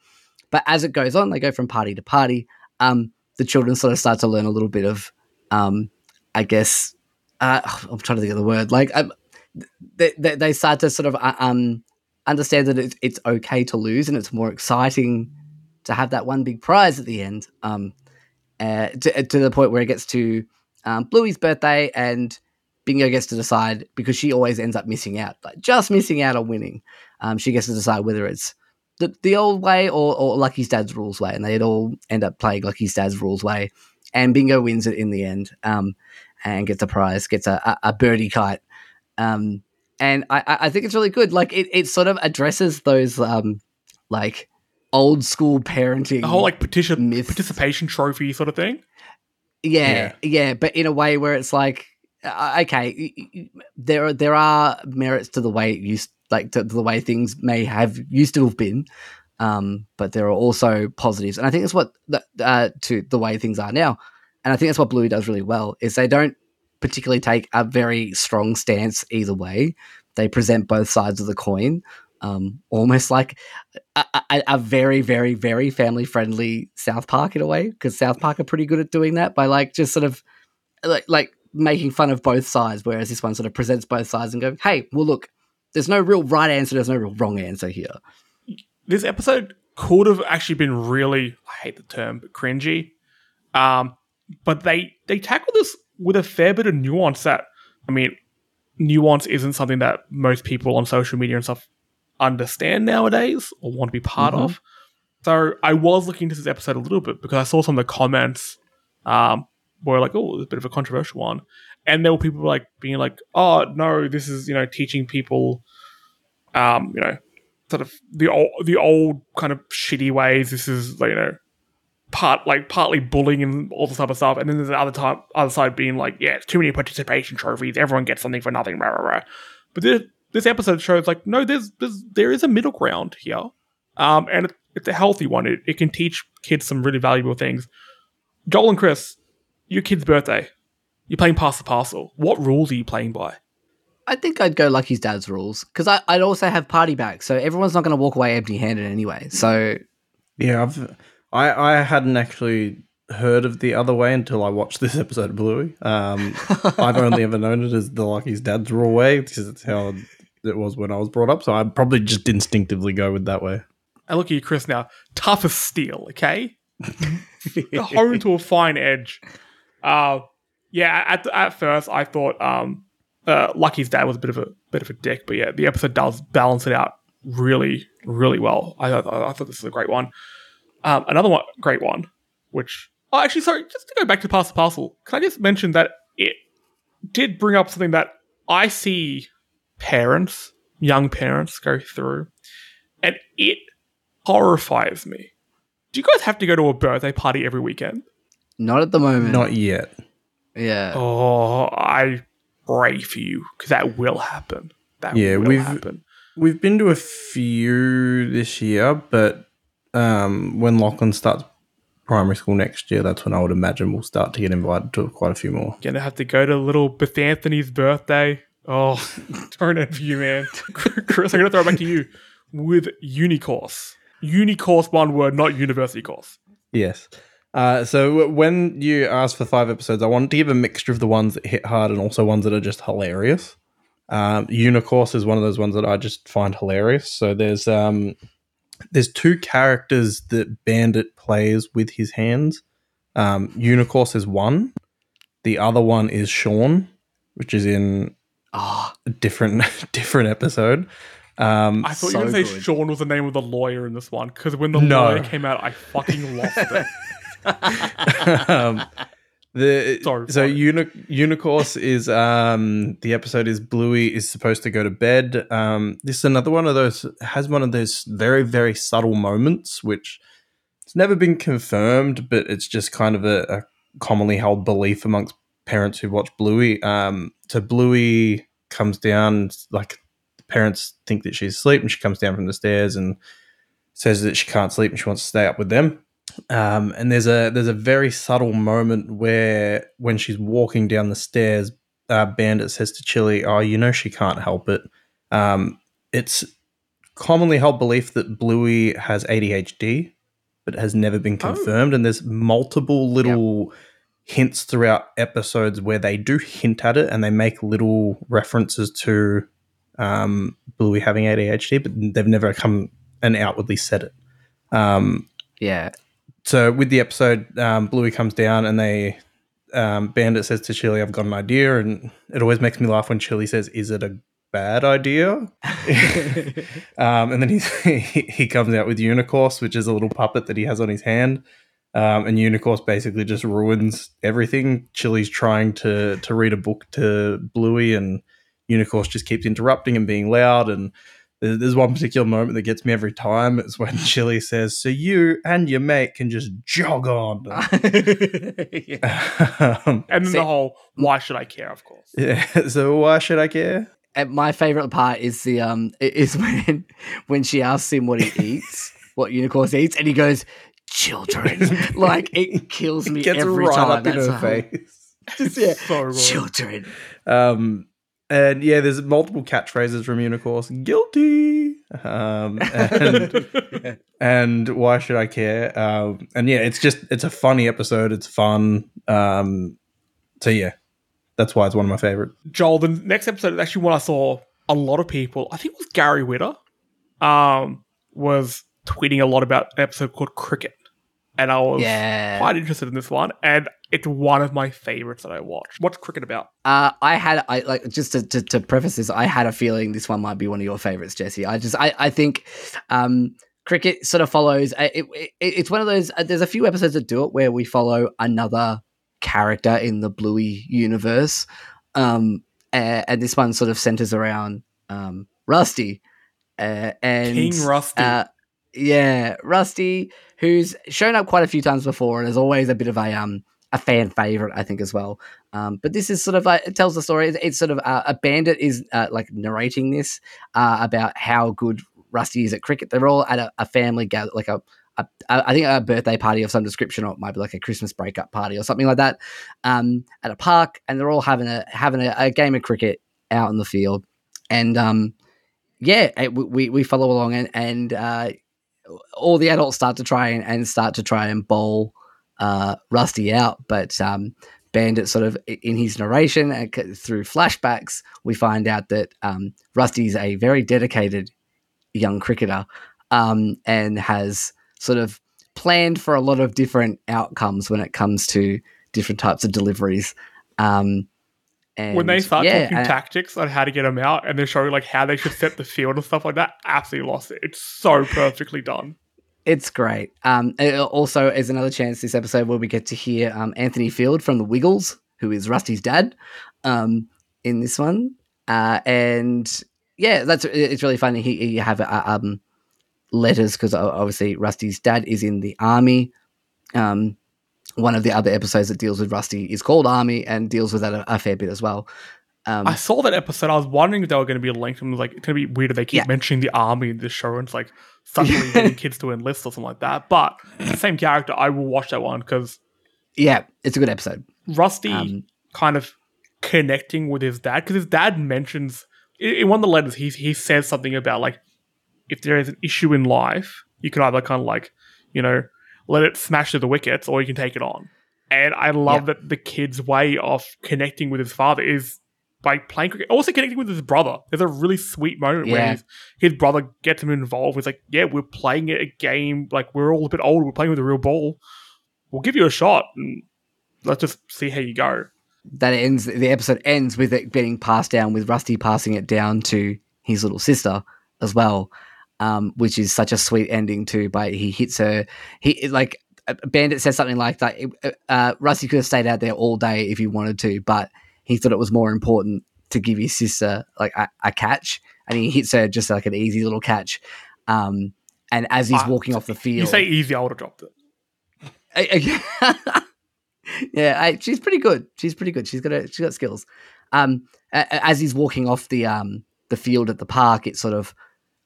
But as it goes on, they go from party to party. Um, the children sort of start to learn a little bit of, um, I guess, uh, I'm trying to think of the word. Like um, they, they they start to sort of uh, um understand that it's it's okay to lose and it's more exciting to have that one big prize at the end. Um, uh, to, to the point where it gets to um, Bluey's birthday and Bingo gets to decide because she always ends up missing out, like just missing out on winning. Um, she gets to decide whether it's the, the old way or, or Lucky's dad's rules way, and they'd all end up playing Lucky's dad's rules way. And Bingo wins it in the end um, and gets a prize, gets a, a, a birdie kite. Um, and I, I I think it's really good. Like it, it sort of addresses those um, like old school parenting. The whole like petition Myths. participation trophy sort of thing. Yeah, yeah, but in a way where it's like, uh, okay, y- y- y- there are, there are merits to the way it used, like to, to the way things may have used to have been, um, but there are also positives, and I think that's what the, uh, to the way things are now, and I think that's what Bluey does really well is they don't particularly take a very strong stance either way. They present both sides of the coin, um, almost like a, a, a very, very, very family friendly South Park in a way, because South Park are pretty good at doing that by like just sort of like like making fun of both sides, whereas this one sort of presents both sides and go, hey, well look, there's no real right answer, there's no real wrong answer here. This episode could have actually been really I hate the term, but cringy. Um, but they they tackle this with a fair bit of nuance that I mean, nuance isn't something that most people on social media and stuff understand nowadays or want to be part Mhm. of. So I was looking into this episode a little bit because I saw some of the comments um, were like, oh, it's a bit of a controversial one. And there were people like being like, oh no, this is, you know, teaching people um, you know, sort of the old the old kind of shitty ways. This is you know, part like partly bullying and all this type of stuff. And then there's the other time other side being like, yeah, it's too many participation trophies. Everyone gets something for nothing. Rah, rah, rah. But this this episode shows like, no, there's there's there is a middle ground here, um, and it, it's a healthy one. It, it can teach kids some really valuable things. Joel and Chris, your kid's birthday. You're playing pass the parcel. What rules are you playing by? I think I'd go Lucky's dad's rules because I'd also have party back, so everyone's not going to walk away empty handed anyway. So Yeah, I've I I hadn't actually heard of the other way until I watched this episode of Bluey. Um, I've only ever known it as the Lucky's dad's rule way because it's how it was when I was brought up. So I'd probably just instinctively go with that way. I look at you, Chris, now. Tough as steel, okay? Home to a fine edge. Uh, yeah, at, at first I thought, um, uh, Lucky's dad was a bit of a bit of a dick, but yeah, the episode does balance it out really, really well. I, I, I thought this was a great one. Um, another one, great one, which oh, actually, sorry, just to go back to Pass the Parcel, can I just mention that it did bring up something that I see parents, young parents, go through, and it horrifies me. Do you guys have to go to a birthday party every weekend? Not at the moment. Not yet. yeah. Oh, I pray for you because that will happen. That Yeah, will we've- happen. We've been to a few this year, but um, when Lachlan starts primary school next year, that's when I would imagine we'll start to get invited to quite a few more. Gonna have to go to little Beth Anthony's birthday. Oh, don't envy you, man. Chris, I'm gonna throw it back to you with Unicorse. Unicorse, one word, not university course. Yes. Uh, so when you asked for five episodes, I wanted to give a mixture of the ones that hit hard and also ones that are just hilarious. Um, Unicorse is one of those ones that I just find hilarious. So there's um, there's two characters that Bandit plays with his hands. Um, Unicorse is one. The other one is Sean, which is in Oh, different different episode. Um, I thought you were gonna say. Sean was the name of the lawyer in this one because when the No. lawyer came out, I fucking lost it. um, the Sorry, so sorry. uni- unicorse is um the episode is bluey is supposed to go to bed um this is another one of those has one of those very very subtle moments which it's never been confirmed but it's just kind of a, a commonly held belief amongst parents who watch bluey um so bluey comes down like the parents think that she's asleep and she comes down from the stairs and says that she can't sleep and she wants to stay up with them um, and there's a there's a very subtle moment where when she's walking down the stairs, uh, Bandit says to Chilli, "Oh, you know she can't help it." Um, it's commonly held belief that Bluey has ADHD, but has never been Oh. confirmed. And there's multiple little hints throughout episodes where they do hint at it and they make little references to um, Bluey having ADHD, but they've never come and outwardly said it. Um, yeah. so with the episode, um, Bluey comes down and they um, Bandit says to Chilli, "I've got an idea," and it always makes me laugh when Chilli says, "Is it a bad idea?" um, and then he he comes out with Unicorse, which is a little puppet that he has on his hand. Um, and Unicorse basically just ruins everything. Chilli's trying to to read a book to Bluey, and Unicorse just keeps interrupting and being loud. And there's, there's one particular moment that gets me every time. It's when Chilli says, "So you and your mate can just jog on." um, And then See- the whole "Why should I care?" Of course. yeah. So why should I care? And my favorite part is the um is when when she asks him what he eats, what Unicorse eats, and he goes, "Children." like it kills me It gets every right time. up in her the whole- face. Just, yeah, So children. Um, and yeah, there's multiple catchphrases from Unicorse. Guilty. Um, and and why should I care? Um, and yeah, it's just it's a funny episode. It's fun. Um, so yeah, that's why it's one of my favorite. Joel, the next episode is actually one I saw a lot of people. I think it was Gary Witter. Um, was tweeting a lot about an episode called Cricket, and I was Yeah. quite interested in this one, and it's one of my favorites that I watched. What's Cricket about? Uh, I had I like just to, to, to preface this, I had a feeling this one might be one of your favorites, Jesse. I just I, I think um, cricket sort of follows. uh, It, it, it's one of those. Uh, there's a few episodes that do it where we follow another character in the Bluey universe, um, uh, and this one sort of centers around um, Rusty, uh, and King Rusty. uh, yeah, Rusty, who's shown up quite a few times before, and is always a bit of a um a fan favorite, I think, as well. Um, but this is sort of like it tells the story. It's, it's sort of uh, a bandit is uh, like narrating this uh, about how good Rusty is at cricket. They're all at a, a family gather, like a, a I think a birthday party of some description, or it might be like a Christmas breakup party or something like that, um, at a park, and they're all having a having a, a game of cricket out in the field, and um, yeah, it, we we follow along, and and uh, all the adults start to try and, and start to try and bowl uh, Rusty out, but um, Bandit sort of in his narration and through flashbacks, we find out that um, Rusty is a very dedicated young cricketer um, and has sort of planned for a lot of different outcomes when it comes to different types of deliveries. Um, And when they start yeah, talking tactics on how to get them out, and they're showing like how they should set the field and stuff like that, absolutely lost it. It's so perfectly done. It's great. Um, it also is another chance this episode where we get to hear um, Anthony Field from the Wiggles, who is Rusty's dad, um, in this one. Uh, and yeah, that's it's really funny. He you have uh, um, letters because obviously Rusty's dad is in the army. Um, one of the other episodes that deals with Rusty is called Army and deals with that a, a fair bit as well. Um, I saw that episode. I was wondering if they were going to be linked. And was like, it's going to be weird if they keep Yeah. mentioning the army in this show and it's like suddenly getting kids to enlist or something like that. But the same character, I will watch that one because yeah, it's a good episode. Rusty Um, kind of connecting with his dad because his dad mentions in in one of the letters he he says something about like if there is an issue in life, you can either kind of like you know let it smash through the wickets or you can take it on. And I love that the kid's way of connecting with his father is by playing cricket, also connecting with his brother. There's a really sweet moment where his, his brother gets him involved. He's like, "Yeah, we're playing a game. Like we're all a bit older. We're playing with a real ball. We'll give you a shot, and let's just see how you go." that ends the episode ends with it getting passed down with Rusty passing it down to his little sister as well, um, which is such a sweet ending too. But he hits her, he like uh, Bandit says something like that. Uh, Rusty could have stayed out there all day if he wanted to, but he thought it was more important to give his sister like a, a catch, and he hits her just like an easy little catch. Um, and as he's Ah, walking off the field, You say easy, I would have dropped it. yeah, I, she's pretty good. She's pretty good. She's got a, she's got skills. Um, as he's walking off the um the field at the park, it sort of,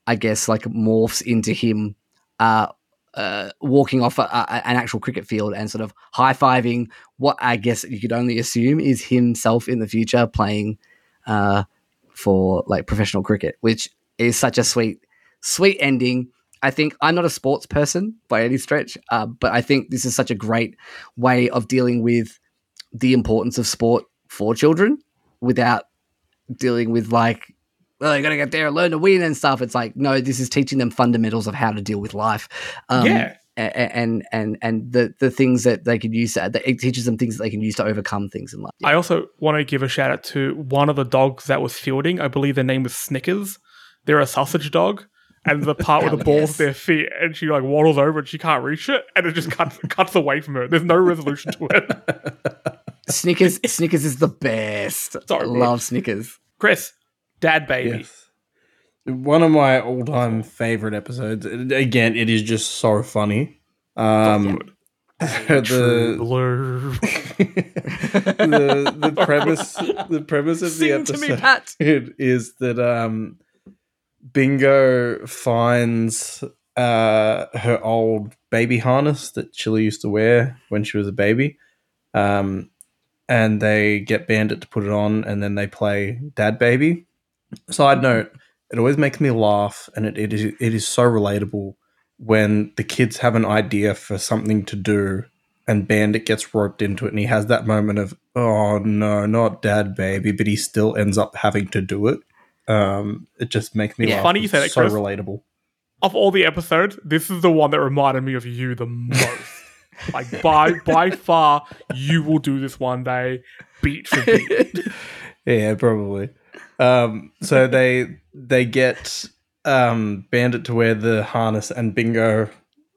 I guess, like morphs into him, uh, uh, walking off a, a, an actual cricket field and sort of high fiving what I guess you could only assume is himself in the future playing, uh, for like professional cricket, which is such a sweet, sweet ending. I think I'm not a sports person by any stretch, uh, but I think this is such a great way of dealing with the importance of sport for children without dealing with like, well, you got to get there and learn to win and stuff. It's like, no, this is teaching them fundamentals of how to deal with life. Um, yeah, And and and the the things that they can use that it teaches them things that they can use to overcome things in life. I also want to give a shout out to one of the dogs that was fielding. I believe their name was Snickers. They're a sausage dog. And the part with the ball's yes. at their feet, and she like waddles over and she can't reach it, and it just cuts cuts away from her. There's no resolution to it. Snickers Snickers is the best. So I love Snickers. Chris, dad baby. Yes. One of my all-time favorite episodes. Again, it is just so funny. Um, the, the the premise the premise of the Sing to episode me, Pat. is that um, Bingo finds uh, her old baby harness that Chilli used to wear when she was a baby, um, and they get Bandit to put it on, and then they play Dad Baby. Side note: It always makes me laugh, and it, it is it is so relatable when the kids have an idea for something to do and Bandit gets roped into it, and he has that moment of, "Oh no, not Dad, baby," but he still ends up having to do it. Um, it just makes me It's laugh. funny you It's say that, so Chris. relatable. of all the episodes, this is the one that reminded me of you the most. like by by far, you will do this one day, beat for beat. Yeah, probably. Um, so they they get um, Bandit to wear the harness, and Bingo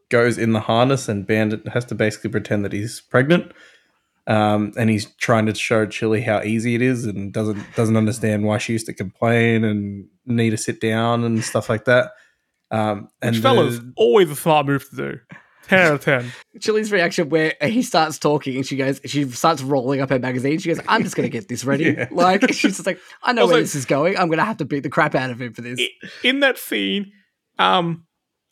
goes in the harness, and Bandit has to basically pretend that he's pregnant. Um, and he's trying to show Chilli how easy it is, and doesn't doesn't understand why she used to complain and need to sit down and stuff like that. Um, and Which fellas, the- always a smart move to do. Ten out of ten. Chilli's reaction where he starts talking and she goes, she starts rolling up her magazine. She goes, I'm just going to get this ready. Yeah. Like, she's just like, I know Also- where this is going. I'm going to have to beat the crap out of him for this. In that scene, um,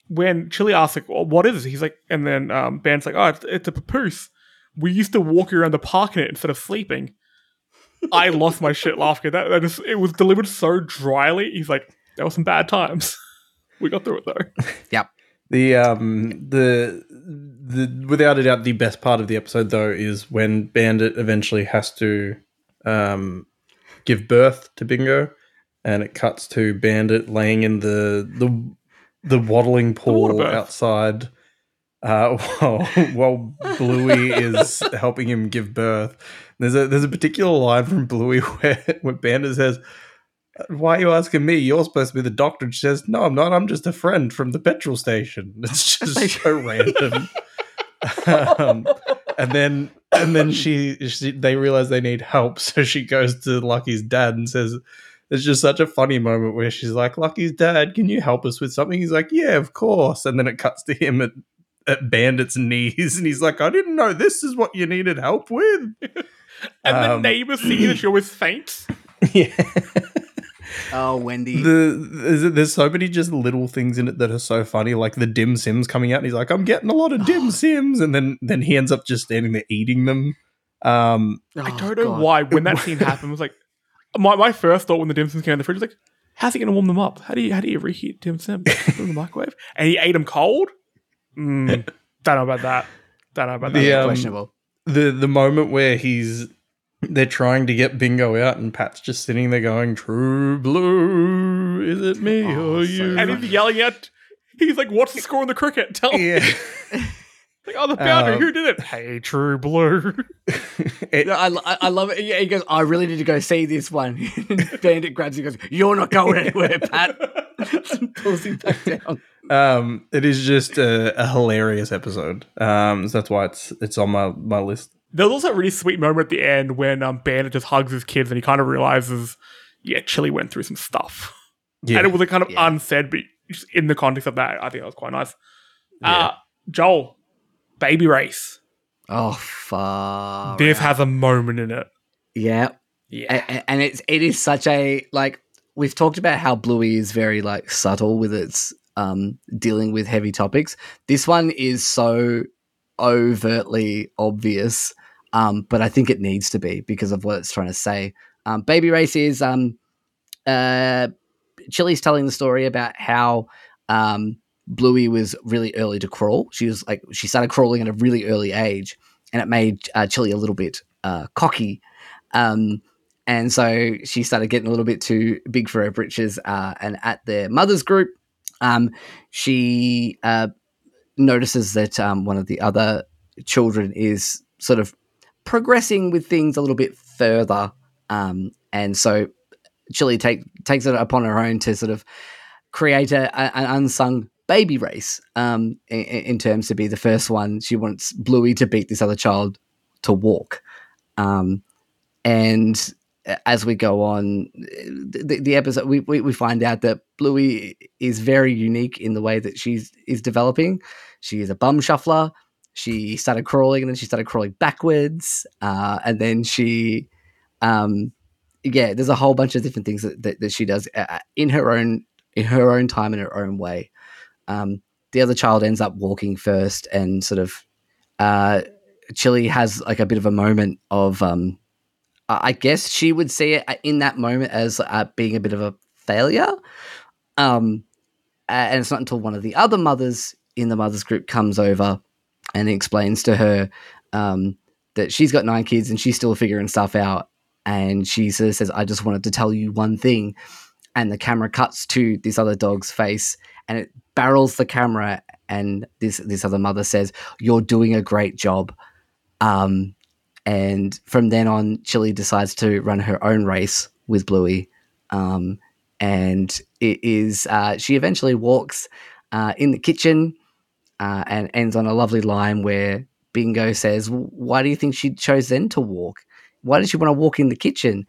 when Chilli asks like, well, "What is it?" He's like, and then um, Band's like, "Oh, it's, it's a papoose. We used to walk around the park in it instead of sleeping." I lost my shit laughing. That, that is, it was delivered so dryly. He's like, "There were some bad times. we got through it though." The um the the without a doubt the best part of the episode though is when Bandit eventually has to um give birth to Bingo and it cuts to Bandit laying in the the the waddling pool birth. outside uh, while, while Bluey is helping him give birth. There's a there's a particular line from Bluey where where Bandit says, "Why are you asking me? You're supposed to be the doctor." And she says, "No, I'm not. I'm just a friend from the petrol station." It's just so random. um, and then and then she, she they realize they need help, so she goes to Lucky's dad and says. It's just such a funny moment where she's like, Lucky's dad, can you help us with something? He's like, Yeah, of course. And then it cuts to him at, at Bandit's knees and he's like, I didn't know this is what you needed help with. And the Um, neighbor scene that she always faints. yeah. Oh, Wendy. The there's, there's so many just little things in it that are so funny, like the dim sims coming out, and he's like, "I'm getting a lot of dim sims," and then then he ends up just standing there eating them. Um, I Oh, don't know God. why when that scene happened was like my, my first thought when the dim sims came in the fridge was like, how's he gonna warm them up? How do you how do you reheat dim sims? In the microwave? And he ate them cold? Mm, don't know about that. Don't know about that. The, um, Questionable. the the moment where he's they're trying to get Bingo out, and Pat's just sitting there going, "True blue, is it me Oh, or so you?" and he's yelling at he's like, what's the score in the cricket? Tell me. yeah, Like, oh the boundary, Um, who did it? Hey, true blue. It- I, I, I love it. Yeah, he goes, I really need to go see this one. Bandit grabs him and goes, You're not going anywhere, Pat. Pulls him back down. um, it is just a, a hilarious episode. Um, so that's why it's it's on my my list. There was also a really sweet moment at the end when um, Bandit just hugs his kids and he kind of realizes, yeah, Chilli went through some stuff. Yeah, And it was a kind of Yeah. unsaid, but in the context of that, I think that was quite nice. Uh, Joel, Baby Race. Oh, fuck. this has a moment in it. Yeah. Yeah. And it's it is such a like we've talked about how Bluey is very like subtle with its um dealing with heavy topics. This one is so overtly obvious, um, but I think it needs to be because of what it's trying to say. Um, Baby Race is um, uh, Chilli's telling the story about how um, Bluey was really early to crawl. She was like she started crawling at a really early age, and it made uh, Chilli a little bit uh, cocky. Um, and so she started getting a little bit too big for her britches. Uh, and at their mother's group, um, she uh, notices that um, one of the other children is sort of progressing with things a little bit further. Um, and so Chilli take, takes it upon her own to sort of create a, a- an unsung baby race um, in, in terms to be the first one. She wants Bluey to beat this other child to walk. Um, and as we go on, the, the episode, we, we, we find out that Bluey is very unique in the way that she's is developing. She is a bum shuffler. She started crawling and then she started crawling backwards. Uh, and then she, um, yeah, there's a whole bunch of different things that, that, that she does uh, in her own in her own time in her own way. Um, the other child ends up walking first and sort of uh, Chilli has like a bit of a moment of um, I I guess she would see it uh, in that moment as uh, being a bit of a failure. Um, and it's not until one of the other mothers in the mothers group comes over and explains to her um, that she's got nine kids and she's still figuring stuff out. And she sort of says, I just wanted to tell you one thing. And the camera cuts to this other dog's face and it barrels the camera. And this, this other mother says, You're doing a great job. Um, and from then on, Chilli decides to run her own race with Bluey. Um, and it is, uh, she eventually walks uh, in the kitchen uh, and ends on a lovely line where Bingo says, Why do you think she chose then to walk? Why did she want to walk in the kitchen?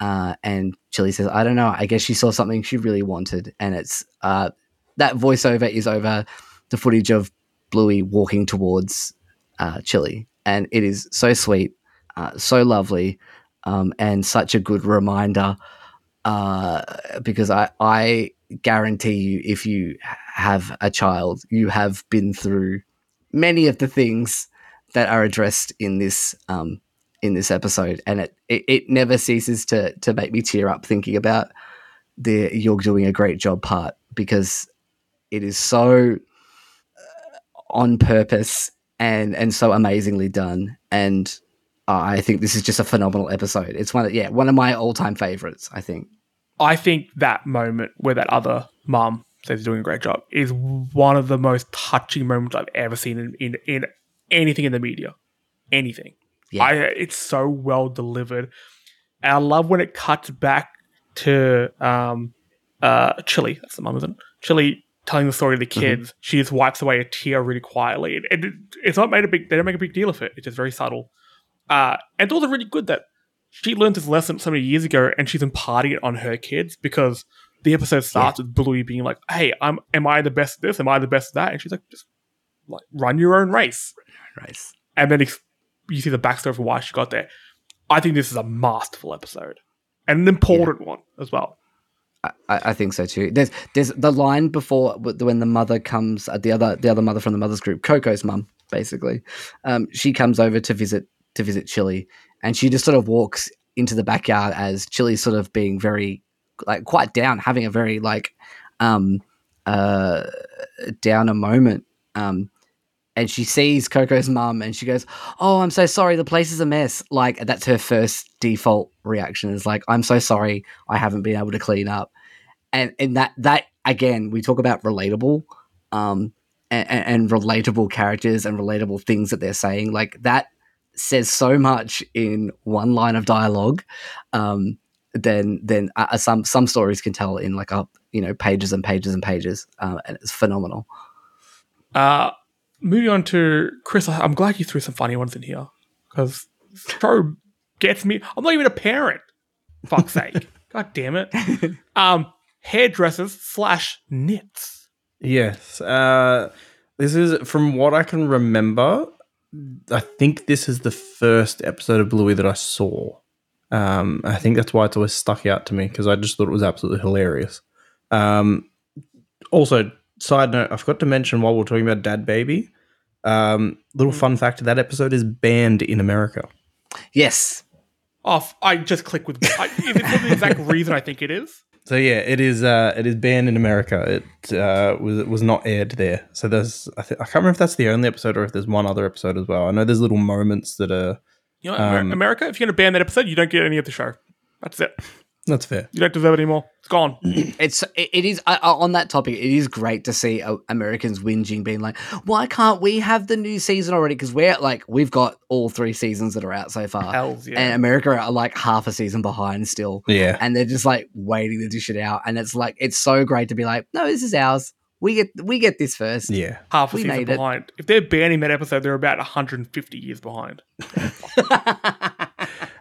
Uh, and Chilli says, I don't know. I guess she saw something she really wanted. And it's uh, that voiceover is over the footage of Bluey walking towards uh, Chilli. And it is so sweet, uh, so lovely, um, and such a good reminder. Uh, because I, I guarantee you, if you have a child, you have been through many of the things that are addressed in this um, in this episode, and it, it it never ceases to to make me tear up thinking about the "you're doing a great job" part because it is so uh, on purpose and and so amazingly done, and I think this is just a phenomenal episode. It's one of yeah one of my all time favorites. I think. I think that moment where that other mum says he's doing a great job, is one of the most touching moments I've ever seen in, in, in anything in the media. Anything. Yeah. I, it's so well delivered. And I love when it cuts back to um, uh, Chilli. That's the mum, isn't it? Chilli telling the story to the kids. She just wipes away a tear really quietly. And, and it, it's not made a big, they don't make a big deal of it. It's just very subtle. Uh, and it's also really good that she learned this lesson so many years ago and she's imparting it on her kids because the episode starts with Bluey being like, "Hey, I'm am I the best at this? Am I the best at that?" And she's like, "Just like run your own race." Race. And then ex- you see the backstory for why she got there. I think this is a masterful episode and an important one as well. I, I think so too. There's there's the line before when the mother comes, uh, the other the other mother from the mother's group, Coco's mum, basically. Um, she comes over to visit to visit Chilli, and she just sort of walks into the backyard as Chilli's sort of being very like quite down, having a very like um uh downer moment. Um, and she sees Coco's mum, and she goes, "Oh, I'm so sorry. The place is a mess." Like that's her first default reaction is like, "I'm so sorry. I haven't been able to clean up." And and that that again, we talk about relatable, um, and, and relatable characters and relatable things that they're saying. Like that says so much in one line of dialogue. Um, than then uh, some some stories can tell in like a you know pages and pages and pages, uh, and it's phenomenal. Uh, moving on to Chris, I- I'm glad you threw some funny ones in here because show gets me. I'm not even a parent. Fuck's sake. God damn it. Um, hairdressers slash knits. Yes. Uh, this is from what I can remember. I think this is the first episode of Bluey that I saw. Um, I think that's why it's always stuck out to me because I just thought it was absolutely hilarious. Um, also, side note, I forgot to mention while we're talking about Dad Baby. Um, little fun fact: that episode is banned in America. Yes, Off. I just click with. I, is it for the exact reason I think it is? So yeah, it is. Uh, it is banned in America. It uh, was it was not aired there. So there's. I, th- I can't remember if that's the only episode or if there's one other episode as well. I know there's little moments that are. You know, Um, America. If you're gonna ban that episode, you don't get any of the show. That's it. That's fair. You don't deserve it anymore. It's gone. it's it, it is uh, on that topic. It is great to see uh, Americans whinging, being like, "Why can't we have the new season already?" Because we're like, we've got all three seasons that are out so far, Hells yeah. and America are like half a season behind still, Yeah. and they're just like waiting to dish it out. And it's like it's so great to be like, "No, this is ours. We get we get this first. Yeah. Half a we season made it. behind. If they're banning that episode, they're about 150 years behind.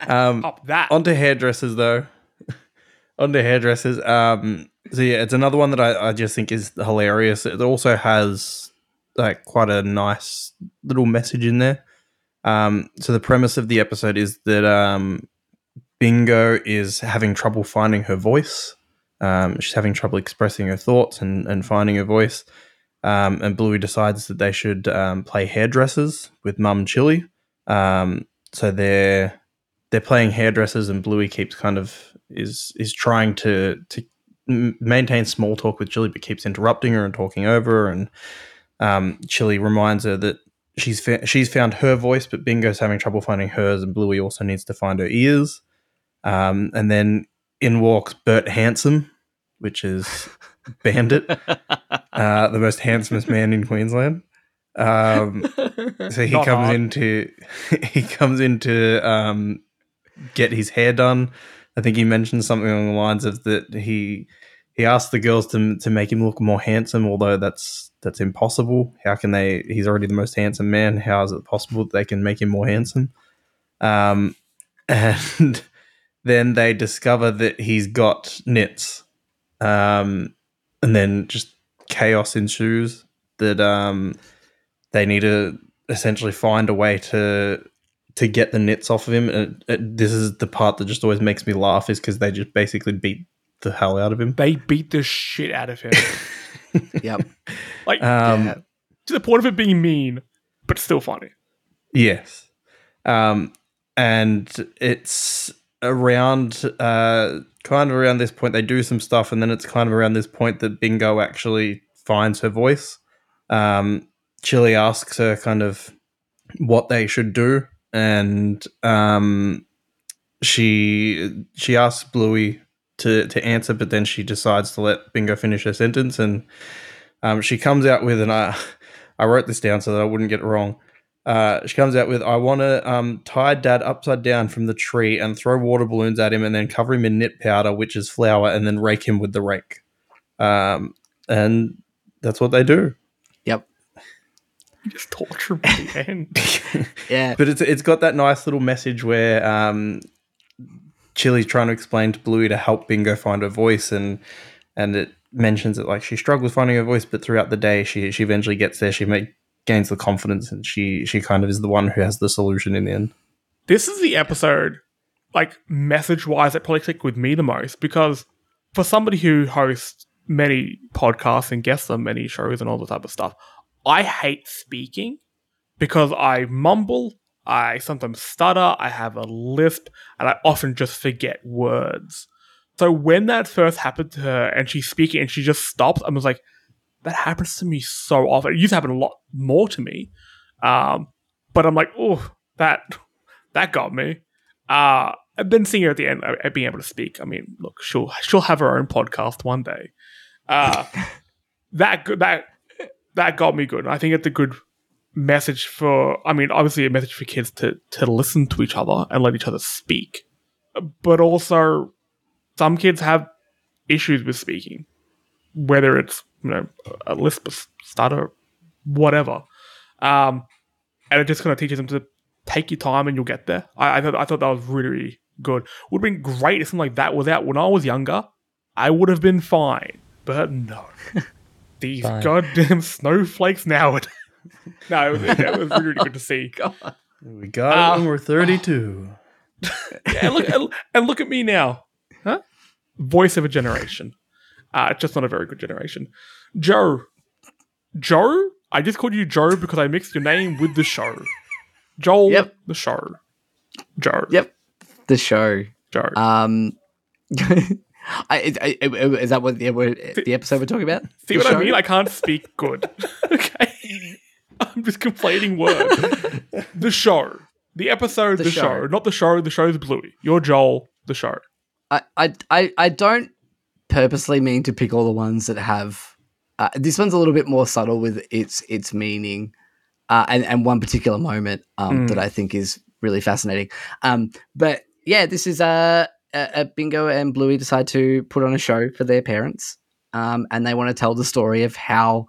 Um, Up that. onto hairdressers though. onto hairdressers. Um, so yeah, it's another one that I, I just think is hilarious. It also has like quite a nice little message in there. Um, so the premise of the episode is that um, Bingo is having trouble finding her voice. Um, she's having trouble expressing her thoughts and, and finding her voice. Um, and Bluey decides that they should um, play hairdressers with Mum Chilli. Um, so they're they're playing hairdressers, and Bluey keeps kind of is is trying to to maintain small talk with Chilli, but keeps interrupting her and talking over her. And um, Chilli reminds her that she's fa- she's found her voice, but Bingo's having trouble finding hers, and Bluey also needs to find her ears. Um, and then in walks Bert Handsome, which is Bandit, uh, the most handsomest man in Queensland. Um, so he Not comes hard. into he comes into um, get his hair done. I think he mentioned something along the lines of that he he asked the girls to to make him look more handsome, although that's that's impossible. How can they? He's already the most handsome man. How is it possible that they can make him more handsome? Um, and then they discover that he's got nits. um, and then just chaos ensues. That um, they need to essentially find a way to to get the nits off of him. And it, this is the part that just always makes me laugh, is because they just basically beat the hell out of him. they beat the shit out of him. Yep. like, Um, Yeah. to the point of it being mean, but still funny. Yes. Um, and it's around, uh, kind of around this point, they do some stuff, and then it's kind of around this point that Bingo actually finds her voice. Um, Chilli asks her kind of what they should do, and um, she she asks Bluey to to answer, but then she decides to let Bingo finish her sentence, and um, she comes out with, and I I wrote this down so that I wouldn't get it wrong. Uh, she comes out with, I want to um, tie dad upside down from the tree and throw water balloons at him and then cover him in nit powder, which is flour, and then rake him with the rake. Um, and that's what they do. Yep. You just torture me at the end. Yeah. But it's it's got that nice little message where um, Chilli's trying to explain to Bluey to help Bingo find her voice, and and it mentions that like she struggles finding her voice, but throughout the day she she eventually gets there. She make, gains the confidence, and she she kind of is the one who has the solution in the end. this is the episode, like message wise, that probably clicked with me the most because for somebody who hosts many podcasts and guests on many shows and all that type of stuff, I hate speaking because I mumble, I sometimes stutter, I have a lisp, and I often just forget words. So when that first happened to her and she's speaking and she just stops, I was like, that happens to me so often. It used to happen a lot more to me. Um, but I'm like, oh, that that got me. Uh, I've been seeing her at the end, uh, being able to speak. I mean, look, she'll she'll have her own podcast one day. Uh, that that that got me good. I think it's a good message for. I mean, obviously a message for kids to to listen to each other and let each other speak, but also some kids have issues with speaking, whether it's you know a lisp, a stutter, whatever. Um, and it just kind of teaches them to take your time and you'll get there. I, I thought I thought that was really, really good. Would have been great if something like that was out when I was younger. I would have been fine, but no, these Fine. goddamn snowflakes now. no, it was, it was really, really good to see. God. We got it when we're thirty two. Yeah, and look, and, and look at me now, huh? Voice of a generation. Uh, it's just not a very good generation. Joe, Joe. I just called you Joe because I mixed your name with the show. Joel, Yep. the show. Joe, Yep. The show. Joe. Um, I, I, I- is that what the, the episode we're talking about? See The what show? I mean? I can't speak good. okay, I'm just completing words. the show, the episode, the, The show. show. not the show. The show's Bluey. You're Joel, the show. I, I, I, I don't purposely mean to pick all the ones that have. Uh, this one's a little bit more subtle with its its meaning, uh, and and one particular moment um, Mm. that I think is really fascinating. Um, but yeah, this is a, a, a Bingo and Bluey decide to put on a show for their parents, um, and they want to tell the story of how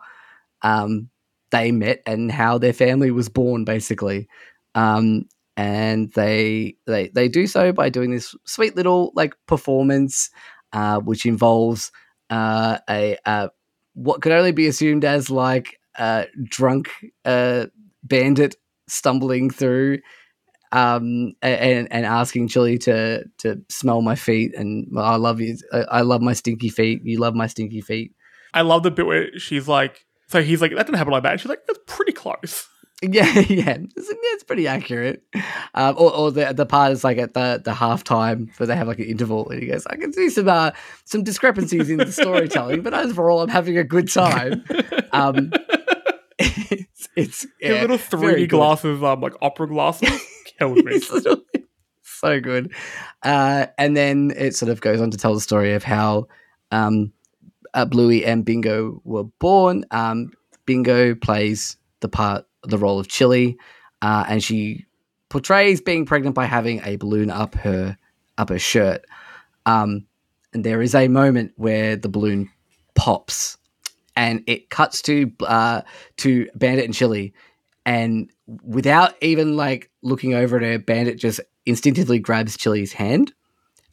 um, they met and how their family was born, basically. Um, and they they they do so by doing this sweet little like performance, uh, which involves uh, a uh, what could only be assumed as like a drunk uh, bandit stumbling through um, and and asking Chilli to to smell my feet and I love you I love my stinky feet you love my stinky feet I love the bit where she's like, so he's like, that didn't happen like that. And she's like, that's pretty close. Yeah, yeah, it's, it's pretty accurate. Um, or, or the the part is like at the the halftime where they have like an interval, and he goes, "I can see some uh, some discrepancies in the storytelling, but overall, I'm having a good time." Um, it's it's yeah, little 3D good. glasses, um, like opera glasses, killed me. So good. Uh, and then it sort of goes on to tell the story of how um, uh, Bluey and Bingo were born. Um, Bingo plays the part, the role of Chilli, uh, and she portrays being pregnant by having a balloon up her up her shirt. Um, and there is a moment where the balloon pops, and it cuts to uh, to Bandit and Chilli, and without even like looking over at her, Bandit just instinctively grabs Chilli's hand,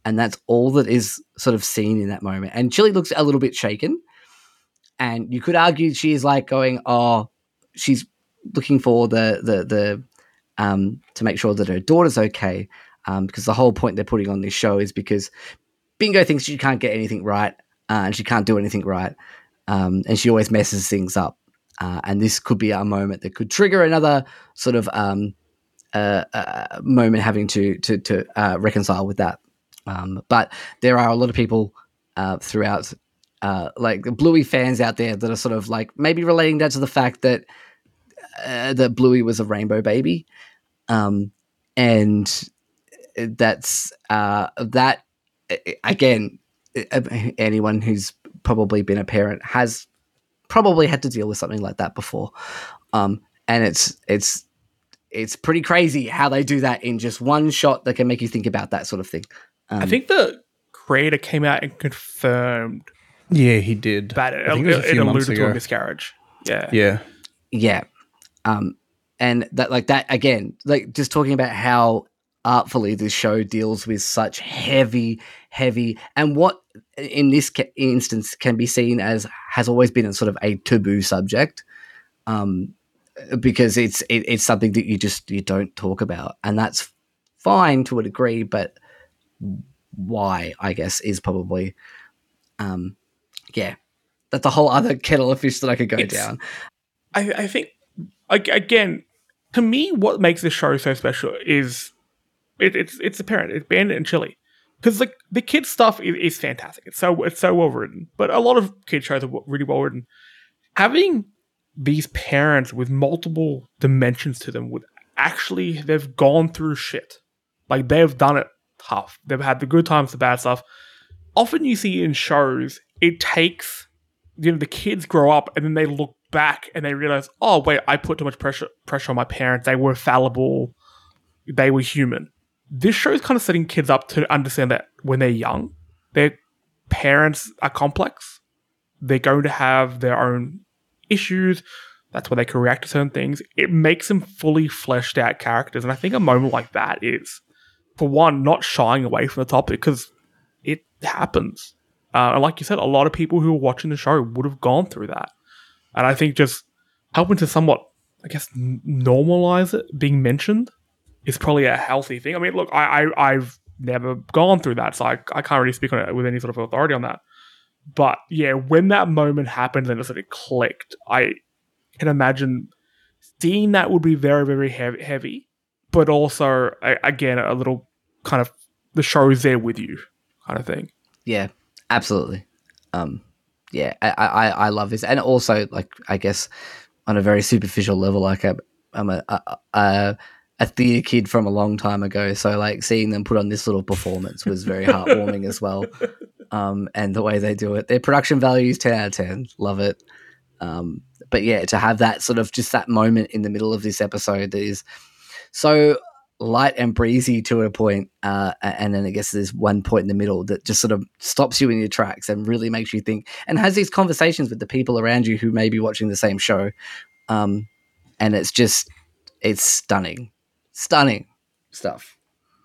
and that's all that is sort of seen in that moment. And Chilli looks a little bit shaken, and you could argue she is like going, "Oh, she's looking for the the the um to make sure that her daughter's okay." Um, because the whole point they're putting on this show is because Bingo thinks she can't get anything right, uh, and she can't do anything right, um, and she always messes things up. Uh, and this could be a moment that could trigger another sort of um, uh, uh, moment having to to, to uh, reconcile with that. Um, but there are a lot of people uh, throughout, uh, like the Bluey fans out there, that are sort of like maybe relating that to the fact that uh, that Bluey was a rainbow baby, um, and that's uh, that again. uh, anyone who's probably been a parent has probably had to deal with something like that before. Um, and it's it's it's pretty crazy how they do that in just one shot that can make you think about that sort of thing. Um, I think the creator came out and confirmed Yeah, he did. But it, I think it was a it few months alluded to a miscarriage. Yeah. Yeah. yeah um and that like that again like just talking about how artfully this show deals with such heavy heavy and what in this ca- instance can be seen as has always been a sort of a taboo subject. Um because it's it, it's something that you just you don't talk about. And that's fine to a degree but why i guess is probably um yeah that's a whole other kettle of fish that i could go It's- down. I, I think again, to me, what makes this show so special is it, it's it's apparent. It's Bandit and Chilli because like the kids stuff is, is fantastic. It's so it's so well written, but a lot of kids shows are really well written. Having these parents with multiple dimensions to them would actually they've gone through shit. Like they've done it tough. They've had the good times, the bad stuff. Often you see in shows, it takes you know the kids grow up and then they look back and they realize, oh wait, I put too much pressure pressure on my parents. They were fallible. They were human. This show is kind of setting kids up to understand that when they're young, their parents are complex. They're going to have their own issues. That's why they can react to certain things. It makes them fully fleshed out characters. And I think a moment like that is, for one, not shying away from the topic because it happens. Uh, and like you said, a lot of people who are watching the show would have gone through that. And I think just helping to somewhat, I guess, normalize it being mentioned is probably a healthy thing. I mean, look, I, I I've never gone through that, so I, I can't really speak on it with any sort of authority on that. But yeah, when that moment happened and it sort of clicked, I can imagine seeing that would be very, very heavy, but also a- again a little kind of the show's there with you kind of thing. Yeah, absolutely. Um, yeah, I, I, I love this, and also like I guess on a very superficial level, like I'm, I'm a, a, a a theatre kid from a long time ago, so like seeing them put on this little performance was very heartwarming as well. Um, and the way they do it, their production value is ten out of ten. Love it. Um, but yeah, to have that sort of just that moment in the middle of this episode that is so light and breezy to a point, uh, and then I guess there's one point in the middle that just sort of stops you in your tracks and really makes you think, and has these conversations with the people around you who may be watching the same show, um, and it's just it's stunning, stunning stuff.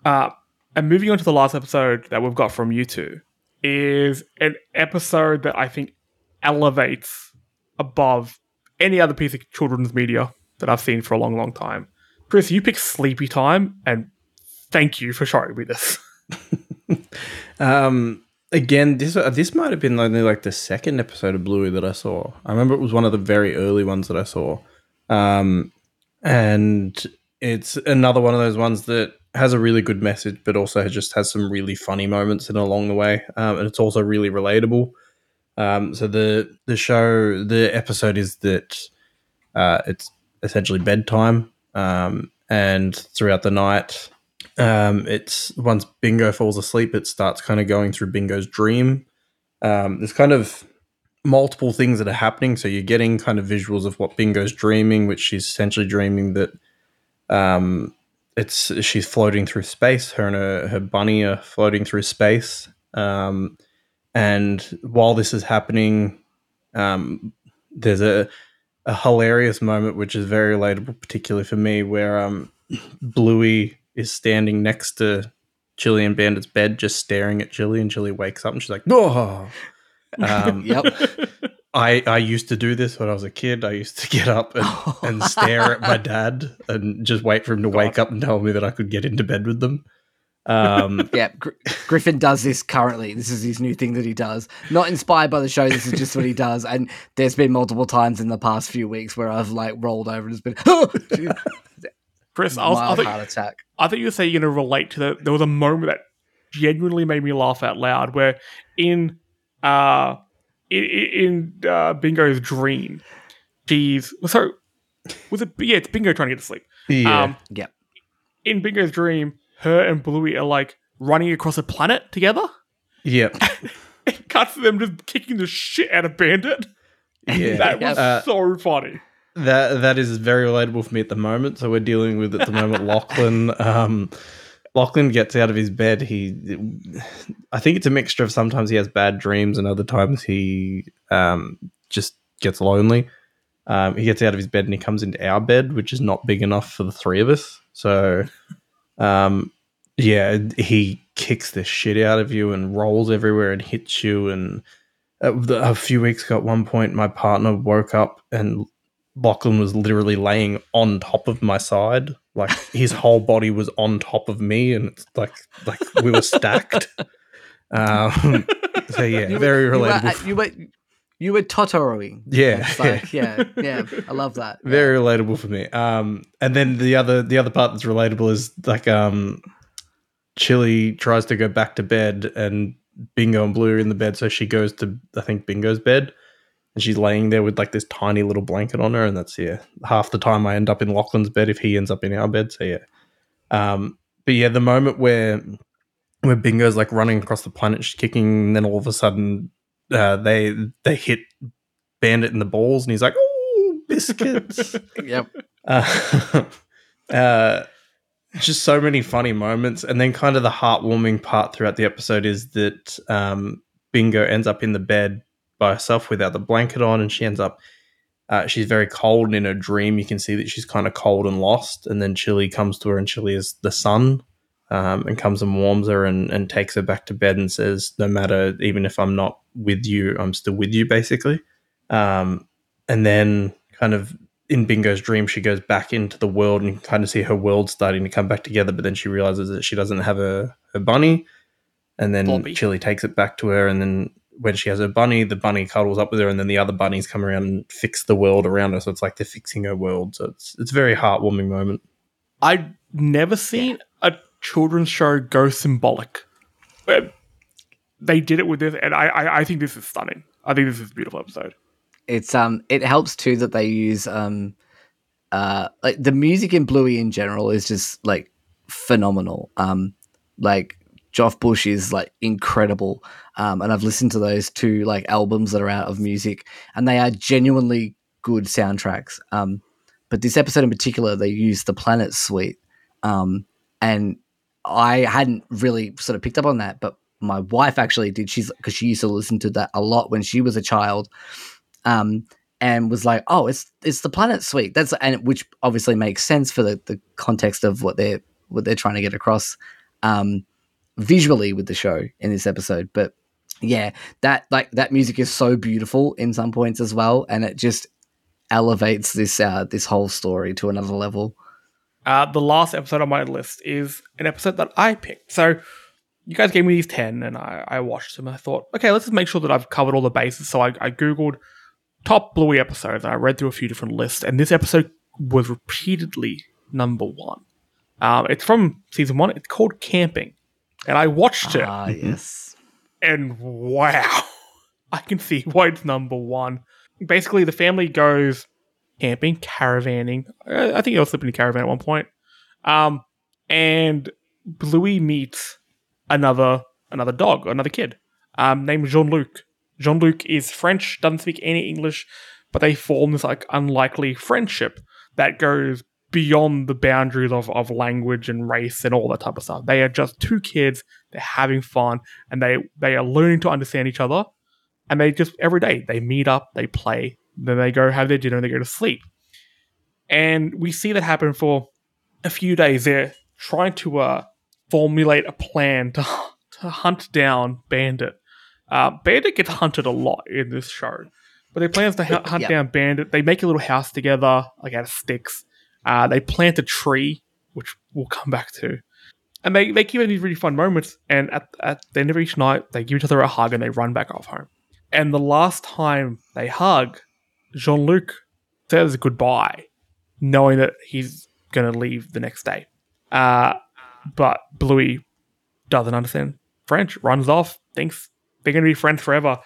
Uh, and moving on to the last episode that we've got from you two is an episode that I think elevates above any other piece of children's media that I've seen for a long, long time. Chris, you picked Sleepy Time, and thank you for showing me this. Um, again, this uh, this might have been only like the second episode of Bluey that I saw. I remember it was one of the very early ones that I saw, um, and it's another one of those ones that has a really good message, but also just has some really funny moments in along the way, um, and it's also really relatable. Um, so the the show, the episode is that uh, it's essentially bedtime, um, and throughout the night, um, it's once Bingo falls asleep, it starts kind of going through Bingo's dream. Um, there's kind of multiple things that are happening, so you're getting kind of visuals of what Bingo's dreaming, which she's essentially dreaming that um, it's she's floating through space. Her and her, her bunny are floating through space. Um, and while this is happening, um, there's a a hilarious moment which is very relatable, particularly for me, where um, Bluey is standing next to Chilli and Bandit's bed, just staring at Chilli, and Chilli wakes up and she's like, "Oh." Um, Yep. I I used to do this when I was a kid. I used to get up and, and stare at my dad and just wait for him to wake up and tell me that I could get into bed with them. Um, Yeah, Gr- Griffin does this currently. This is his new thing that he does. Not inspired by the show. This is just what he does. And there's been multiple times in the past few weeks where I've like rolled over and just been Chris, I, was, I, mild think, heart attack. I think you were saying you're going to relate to that. There was a moment that genuinely made me laugh out loud where in uh in, in uh, Bingo's dream, she's so was it yeah, it's Bingo trying to get to sleep. yeah, Um Yep. in Bingo's dream, her and Bluey are like running across a planet together. yep, it cuts to them just kicking the shit out of Bandit. Yeah. That was Uh, so funny. That that is very relatable for me at the moment. So we're dealing with at the moment Lachlan. Um, Lachlan gets out of his bed. He, I think it's a mixture of sometimes he has bad dreams and other times he um, just gets lonely. Um, he gets out of his bed and he comes into our bed, which is not big enough for the three of us. So, um, yeah, he kicks the shit out of you and rolls everywhere and hits you. And uh, a few weeks ago, at one point, my partner woke up and Lachlan was literally laying on top of my side. Like his whole body was on top of me, and it's like like we were stacked. Um, so yeah, You were- very you were, relatable. uh, you were you were Totoroing. Yeah, It's like, yeah, yeah. I love that. very relatable for me. Um, and then the other the other part that's relatable is like um, Chilli tries to go back to bed, and Bingo and Blue are in the bed, so she goes to I think Bingo's bed, and she's laying there with like this tiny little blanket on her, and that's yeah. Half the time I end up in Lachlan's bed if he ends up in our bed. So yeah. Um, but yeah, the moment where where Bingo's like running across the planet, she's kicking, and then all of a sudden uh, they they hit Bandit in the balls, and he's like, "Oh, biscuits!" Yep. uh, uh, just so many funny moments, and then kind of the heartwarming part throughout the episode is that um, Bingo ends up in the bed by herself without the blanket on, and she ends up. Uh, she's very cold, and in her dream, you can see that she's kind of cold and lost. And then Chilli comes to her, and Chilli is the sun, um, and comes and warms her and, and takes her back to bed and says, "No matter, even if I'm not with you, I'm still with you." Basically, um, and then kind of in Bingo's dream, she goes back into the world and you can kind of see her world starting to come back together. But then she realizes that she doesn't have her, her bunny. And then Bobby. Chilli takes it back to her. And then when she has her bunny, the bunny cuddles up with her. And then the other bunnies come around and fix the world around her. So it's like they're fixing her world. So it's, it's a very heartwarming moment. I've never seen a children's show go symbolic. They did it with this, and I, I, I think this is stunning. I think this is a beautiful episode. It's um it helps too that they use um uh like the music in Bluey in general is just like phenomenal. Um like Joff Bush is like incredible. Um and I've listened to those two like albums that are out of music and they are genuinely good soundtracks. Um but this episode in particular they used the Planet Suite. Um and I hadn't really sort of picked up on that, but my wife actually did. She's because she used to listen to that a lot when she was a child um, and was like, "Oh, it's it's the Planet Suite." That's and which obviously makes sense for the, the context of what they're what they're trying to get across um, visually with the show in this episode. But yeah, that like that music is so beautiful in some points as well, and it just elevates this uh, this whole story to another level. Uh, the last episode on my list is an episode that I picked. So you guys gave me these 10 and I, I watched them and I thought, okay, let's just make sure that I've covered all the bases. So I, I Googled top Bluey episodes and I read through a few different lists. And this episode was repeatedly number one. Um, it's from season one. It's called Camping. And I watched it Ah, yes. and wow, I can see why it's number one. Basically, the family goes camping, caravanning. Uh, I think they were sleeping in a caravan at one point. Um, and Bluey meets another another dog, another kid, um, named Jean Luc. Jean Luc is French, doesn't speak any English, but they form this like unlikely friendship that goes beyond the boundaries of, of language and race and all that type of stuff. They are just two kids, they're having fun, and they they are learning to understand each other. And they just every day they meet up, they play, then they go have their dinner, and they go to sleep. And we see that happen for a few days. They're trying to uh, formulate a plan to to hunt down Bandit. Uh, Bandit gets hunted a lot in this show, but they plans to hu- hunt Yeah. down Bandit. They make a little house together, like out of sticks. Uh, they plant a tree, which we'll come back to, and they they keep having these really fun moments. And at at the end of each night, they give each other a hug and they run back off home. And the last time they hug, Jean Luc says goodbye, knowing that he's going to leave the next day. Uh, but Bluey doesn't understand French, runs off, thinks they're going to be friends forever.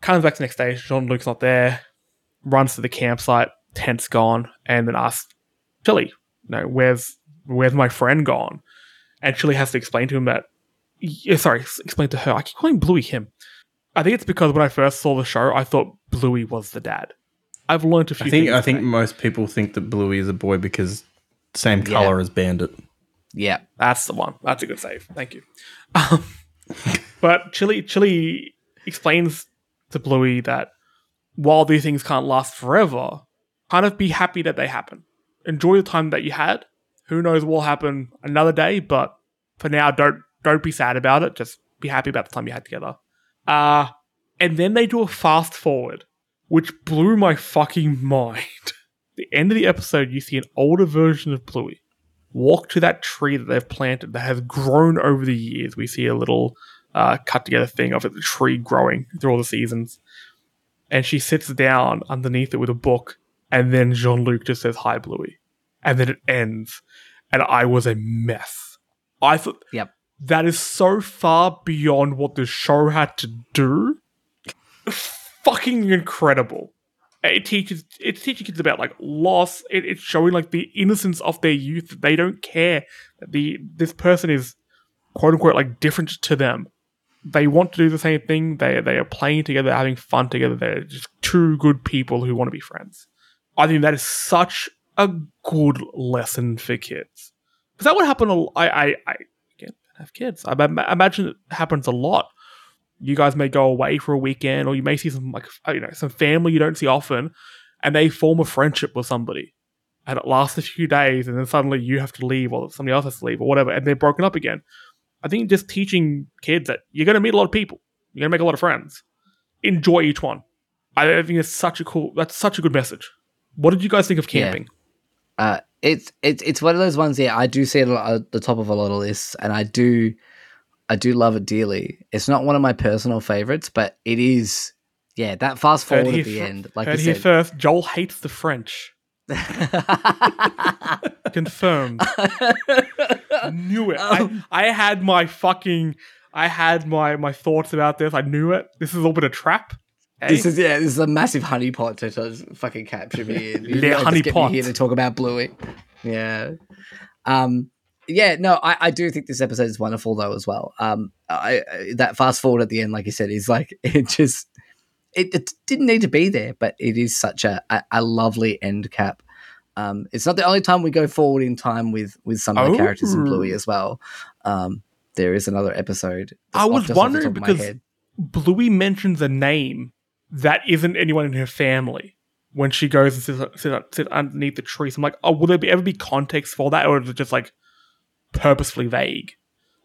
Comes back the next day, Jean Luc's not there, runs to the campsite, tent's gone, and then asks Chilli, you know, where's where's my friend gone? And Chilli has to explain to him that, sorry, explain to her. I keep calling Bluey him. I think it's because when I first saw the show, I thought Bluey was the dad. I've learned a few I think things. I think today. most people think that Bluey is a boy because same color as Bandit. Yeah. That's the one. That's a good save. Thank you. Um, but Chilli Chilli explains to Bluey that while these things can't last forever, kind of be happy that they happen. Enjoy the time that you had. Who knows what will happen another day, but for now, don't don't be sad about it. Just be happy about the time you had together. Uh and then they do a fast forward, which blew my fucking mind. the end of the episode, you see an older version of Bluey walk to that tree that they've planted that has grown over the years. We see a little uh, cut together thing of it, the tree growing through all the seasons. And she sits down underneath it with a book, and then Jean Luc just says, Hi, Bluey. And then it ends. And I was a mess. I thought Yep. that is so far beyond what the show had to do. Fucking incredible. It teaches it's teaching kids about like loss. It, it's showing like the innocence of their youth. They don't care that the this person is quote unquote like different to them. They want to do the same thing. They they are playing together, having fun together. They're just two good people who want to be friends. I think that is such a good lesson for kids because that would happen. A, I I I again have kids. I ma- imagine it happens a lot. You guys may go away for a weekend, or you may see some like you know some family you don't see often, and they form a friendship with somebody, and it lasts a few days, and then suddenly you have to leave, or somebody else has to leave, or whatever, and they're broken up again. I think just teaching kids that you're going to meet a lot of people, you're going to make a lot of friends, enjoy each one. I think it's such a cool. That's such a good message. What did you guys think of Yeah. camping? Uh, it's it's it's one of those ones. Yeah, I do see it at the top of a lot of lists, and I do, I do love it dearly. It's not one of my personal favorites, but it is. Yeah, that fast forward here at the fir- end, like Heard here said. first. Joel hates the French. Confirmed. knew it. I, I had my fucking. I had my my thoughts about this. I knew it. This is all been a trap. Hey? This is yeah, this is a massive honeypot to, fucking capture me in. You Le really just get me honeypot. here to talk about Bluey. Yeah. Um yeah, no, I, I do think this episode is wonderful though as well. Um I, I that fast forward at the end, like you said, is like it just it, it didn't need to be there, but it is such a, a, a lovely end cap. Um, it's not the only time we go forward in time with with some of the characters in Bluey Oh. as well. Um, there is another episode. I was off- just off the wondering top of my because- Bluey mentions a name that isn't anyone in her family when she goes and sits, sit, sit underneath the tree. So I'm like, oh, will there be, ever be context for that, or is it just like purposefully vague?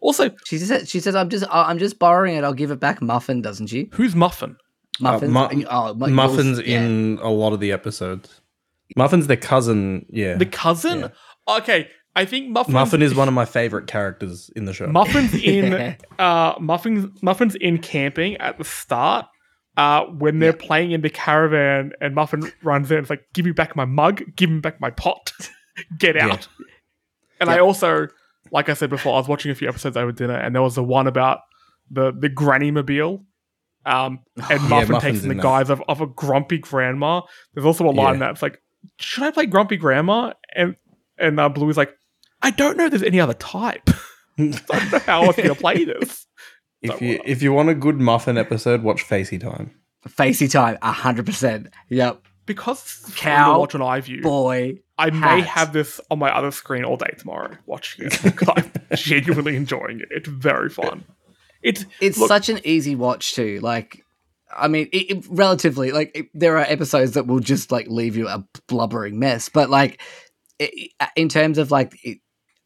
Also, She says, "She says I'm just I'm just borrowing it. I'll give it back." Muffin, doesn't she? who's Muffin? Muffins. mu- oh, mu- Muffins yours- yeah. in a lot of the episodes. Muffin's their cousin. Yeah, The cousin? Okay, I think Muffin. Muffin is one of my favorite characters in the show. Muffin's in uh Muffin's Muffin's in camping at the start. Uh, when they're playing in the caravan and Muffin runs in, it's like, "Give me back my mug, give me back my pot, get Yeah. out." And I also, like I said before, I was watching a few episodes over dinner, and there was the one about the the granny mobile. Um, and Yeah, Muffin Muffin's takes in in the that. guise of, of a grumpy grandma. There's also a line Yeah. that's like, "Should I play grumpy grandma?" And and uh, Bluey's like, "I don't know. If There's any other type." I don't know how else to play this. if you if you want a good Muffin episode, watch Facey Time. Facey time, hundred percent. Yep, Because it's fun Cow, to watch on iView, boy. I may have this on my other screen all day tomorrow watching it. 'cause I'm genuinely enjoying it. It's very fun. It's It's look, such an easy watch too. Like, I mean, it, it- relatively, like there are episodes that will just like leave you a blubbering mess. But like, in terms of like, it,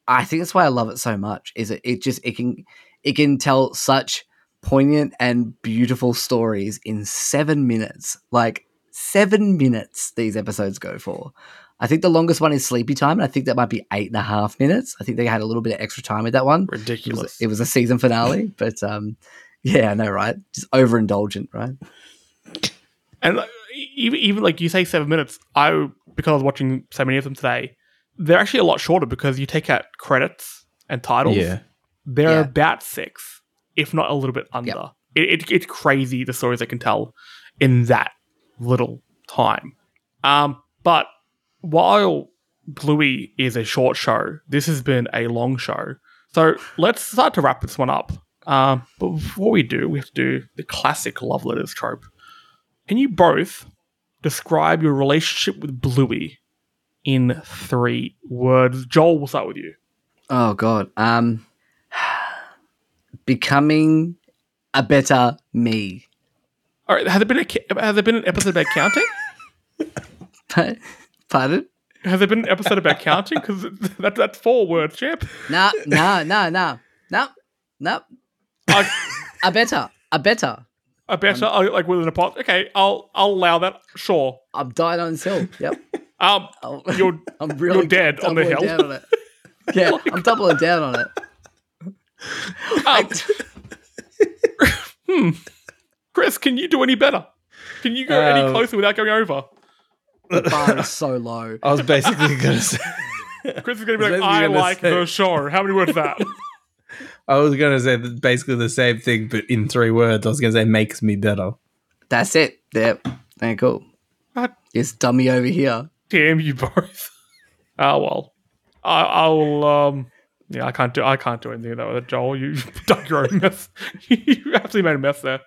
I think that's why I love it so much. Is it? It just it can it can tell such poignant and beautiful stories in seven minutes. Like seven minutes, these episodes go for. I think the longest one is Sleepy Time, and I think that might be eight and a half minutes. I think they had a little bit of extra time with that one. It was, ridiculous. it was a season finale, but um, yeah, I know, right? Just overindulgent, right? and like, even even like you say seven minutes. I because I was watching so many of them today. They're actually a lot shorter because you take out credits and titles. Yeah, They're Yeah. about six, if not a little bit under. It, it, it's crazy the stories they can tell in that little time. Um, but while Bluey is a short show, this has been a long show. So let's start to wrap this one up. Um, but before we do, we have to do the classic love letters trope. Can you both describe your relationship with Bluey in three words? Joel, we'll start with you. Oh god. Um becoming a better me. All right, has there been a has there been an episode about counting? Pardon? Has there been an episode about counting? Because that, that's four words, champ. No, no, no, no. No. No. I, A better. A better. a better I- like within a pot. Okay, I'll I'll allow that. Sure. I'm dying on this hill. Yep. Um, I'll- you're I'm really dead on the hill. down on it. Yeah, I'm doubling down on it. um, hmm. Chris, can you do any better? Can you go any Um, closer without going over? The bar is so low. I was basically going to say. Chris is going to be like, I gonna like say- the show. How many words is that? I was going to say basically the same thing, but in three words. I was going to say makes me better. That's it. Yep. Ain't cool. God It's dummy over here. damn you both. Oh well. I I'll um yeah, I can't do I can't do anything with that with it, Joel. You dug your own mess. you absolutely made a mess there.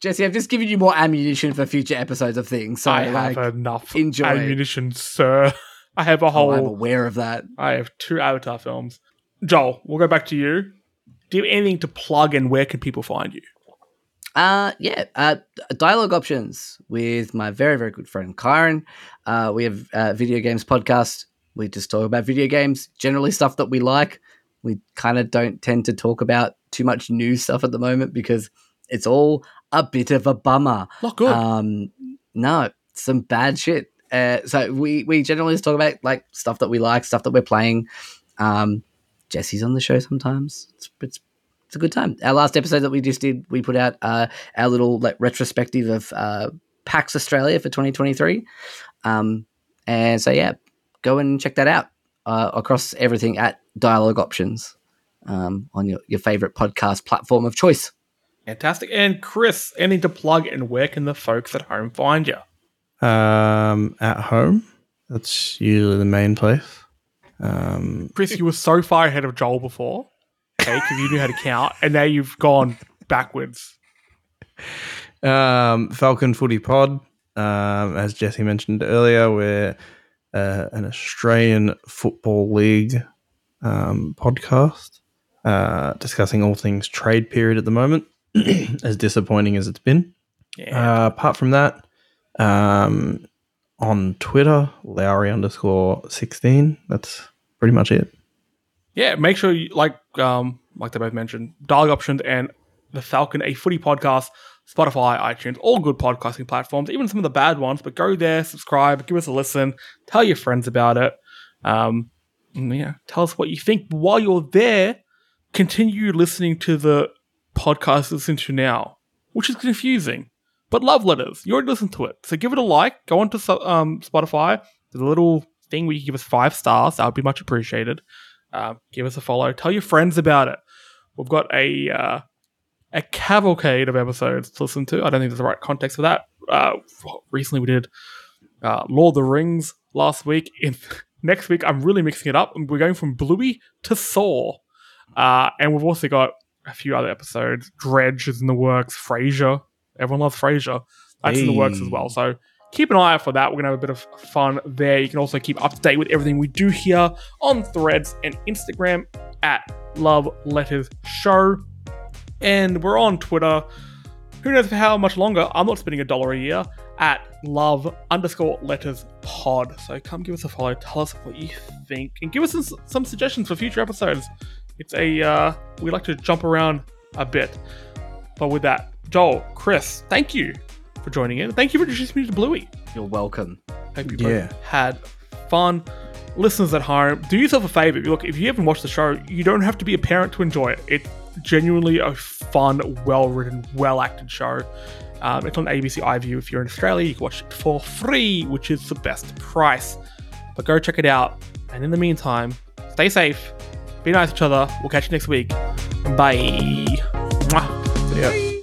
Jesse, I've just given you more ammunition for future episodes of things. So I like, have enough enjoy. ammunition, sir. I have a oh, whole I'm aware of that. I have two Avatar films. Joel, we'll go back to you. Do you have anything to plug and where can people find you? Uh, yeah, uh, dialogue options with my very, very good friend Kyron. Uh, we have uh, video games podcast. We just talk about video games, generally stuff that we like. We kind of don't tend to talk about too much new stuff at the moment because it's all a bit of a bummer. Not good. Um, no, some bad shit. Uh, so we we generally just talk about like stuff that we like, stuff that we're playing. Um, Jesse's on the show sometimes. It's, it's it's a good time. Our last episode that we just did, we put out uh, our little like retrospective of uh, PAX Australia for 2023. Um, and so yeah, go and check that out uh, across everything at Dialogue Options um, on your, your favorite podcast platform of choice. Fantastic. And Chris, anything to plug and where can the folks at home find you? Um, at home, that's usually the main place. Um, Chris, you were so far ahead of Joel before, okay, because you knew how to count, and now you've gone backwards. um, Falcon Footy Pod, um, as Jesse mentioned earlier, we're uh, an Australian Football League um, podcast uh, discussing all things trade period at the moment, as disappointing as it's been. Yeah. Uh, apart from that, um, on Twitter, Lowry underscore 16. That's pretty much it. yeah, make sure you like um like they both mentioned, dialogue options and the Falcon, a footy podcast, Spotify, iTunes, all good podcasting platforms, even some of the bad ones. But go there, subscribe, give us a listen, tell your friends about it. Um, yeah, tell us what you think. While you're there, continue listening to the podcast you listen to now, which is confusing. But love letters, you already listened to it, so give it a like. Go onto um, Spotify. There's a little thing where you give us five stars. That would be much appreciated. Uh, give us a follow. Tell your friends about it. We've got a uh, a cavalcade of episodes to listen to. I don't think there's the right context for that. Uh, recently, we did uh, Lord of the Rings last week. In next week, I'm really mixing it up. We're going from Bluey to Saw, uh, and we've also got a few other episodes. Dredge is in the works. Frasier, everyone loves Frasier. That's in the works as well. So keep an eye out for that. We're gonna have a bit of fun there. You can also keep up to date with everything we do here on Threads and Instagram at Love Letters Show. And we're on Twitter. Who knows for how much longer? I'm not spending a dollar a year at love underscore letters pod. So come give us a follow. Tell us what you think and give us some, some suggestions for future episodes. It's a, uh, we like to jump around a bit. But with that, Joel, Chris, thank you for joining in. Thank you for introducing me to Bluey. You're welcome. Hope you Yeah. both had fun. Listeners at home, do yourself a favor. Look, if you haven't watched the show, you don't have to be a parent to enjoy it. It's genuinely a fun, well written, well acted show. Um, it's on ABC iView. If you're in Australia, you can watch it for free, which is the best price. But go check it out. And in the meantime, stay safe, be nice to each other. We'll catch you next week. Bye. Mwah. So, yeah.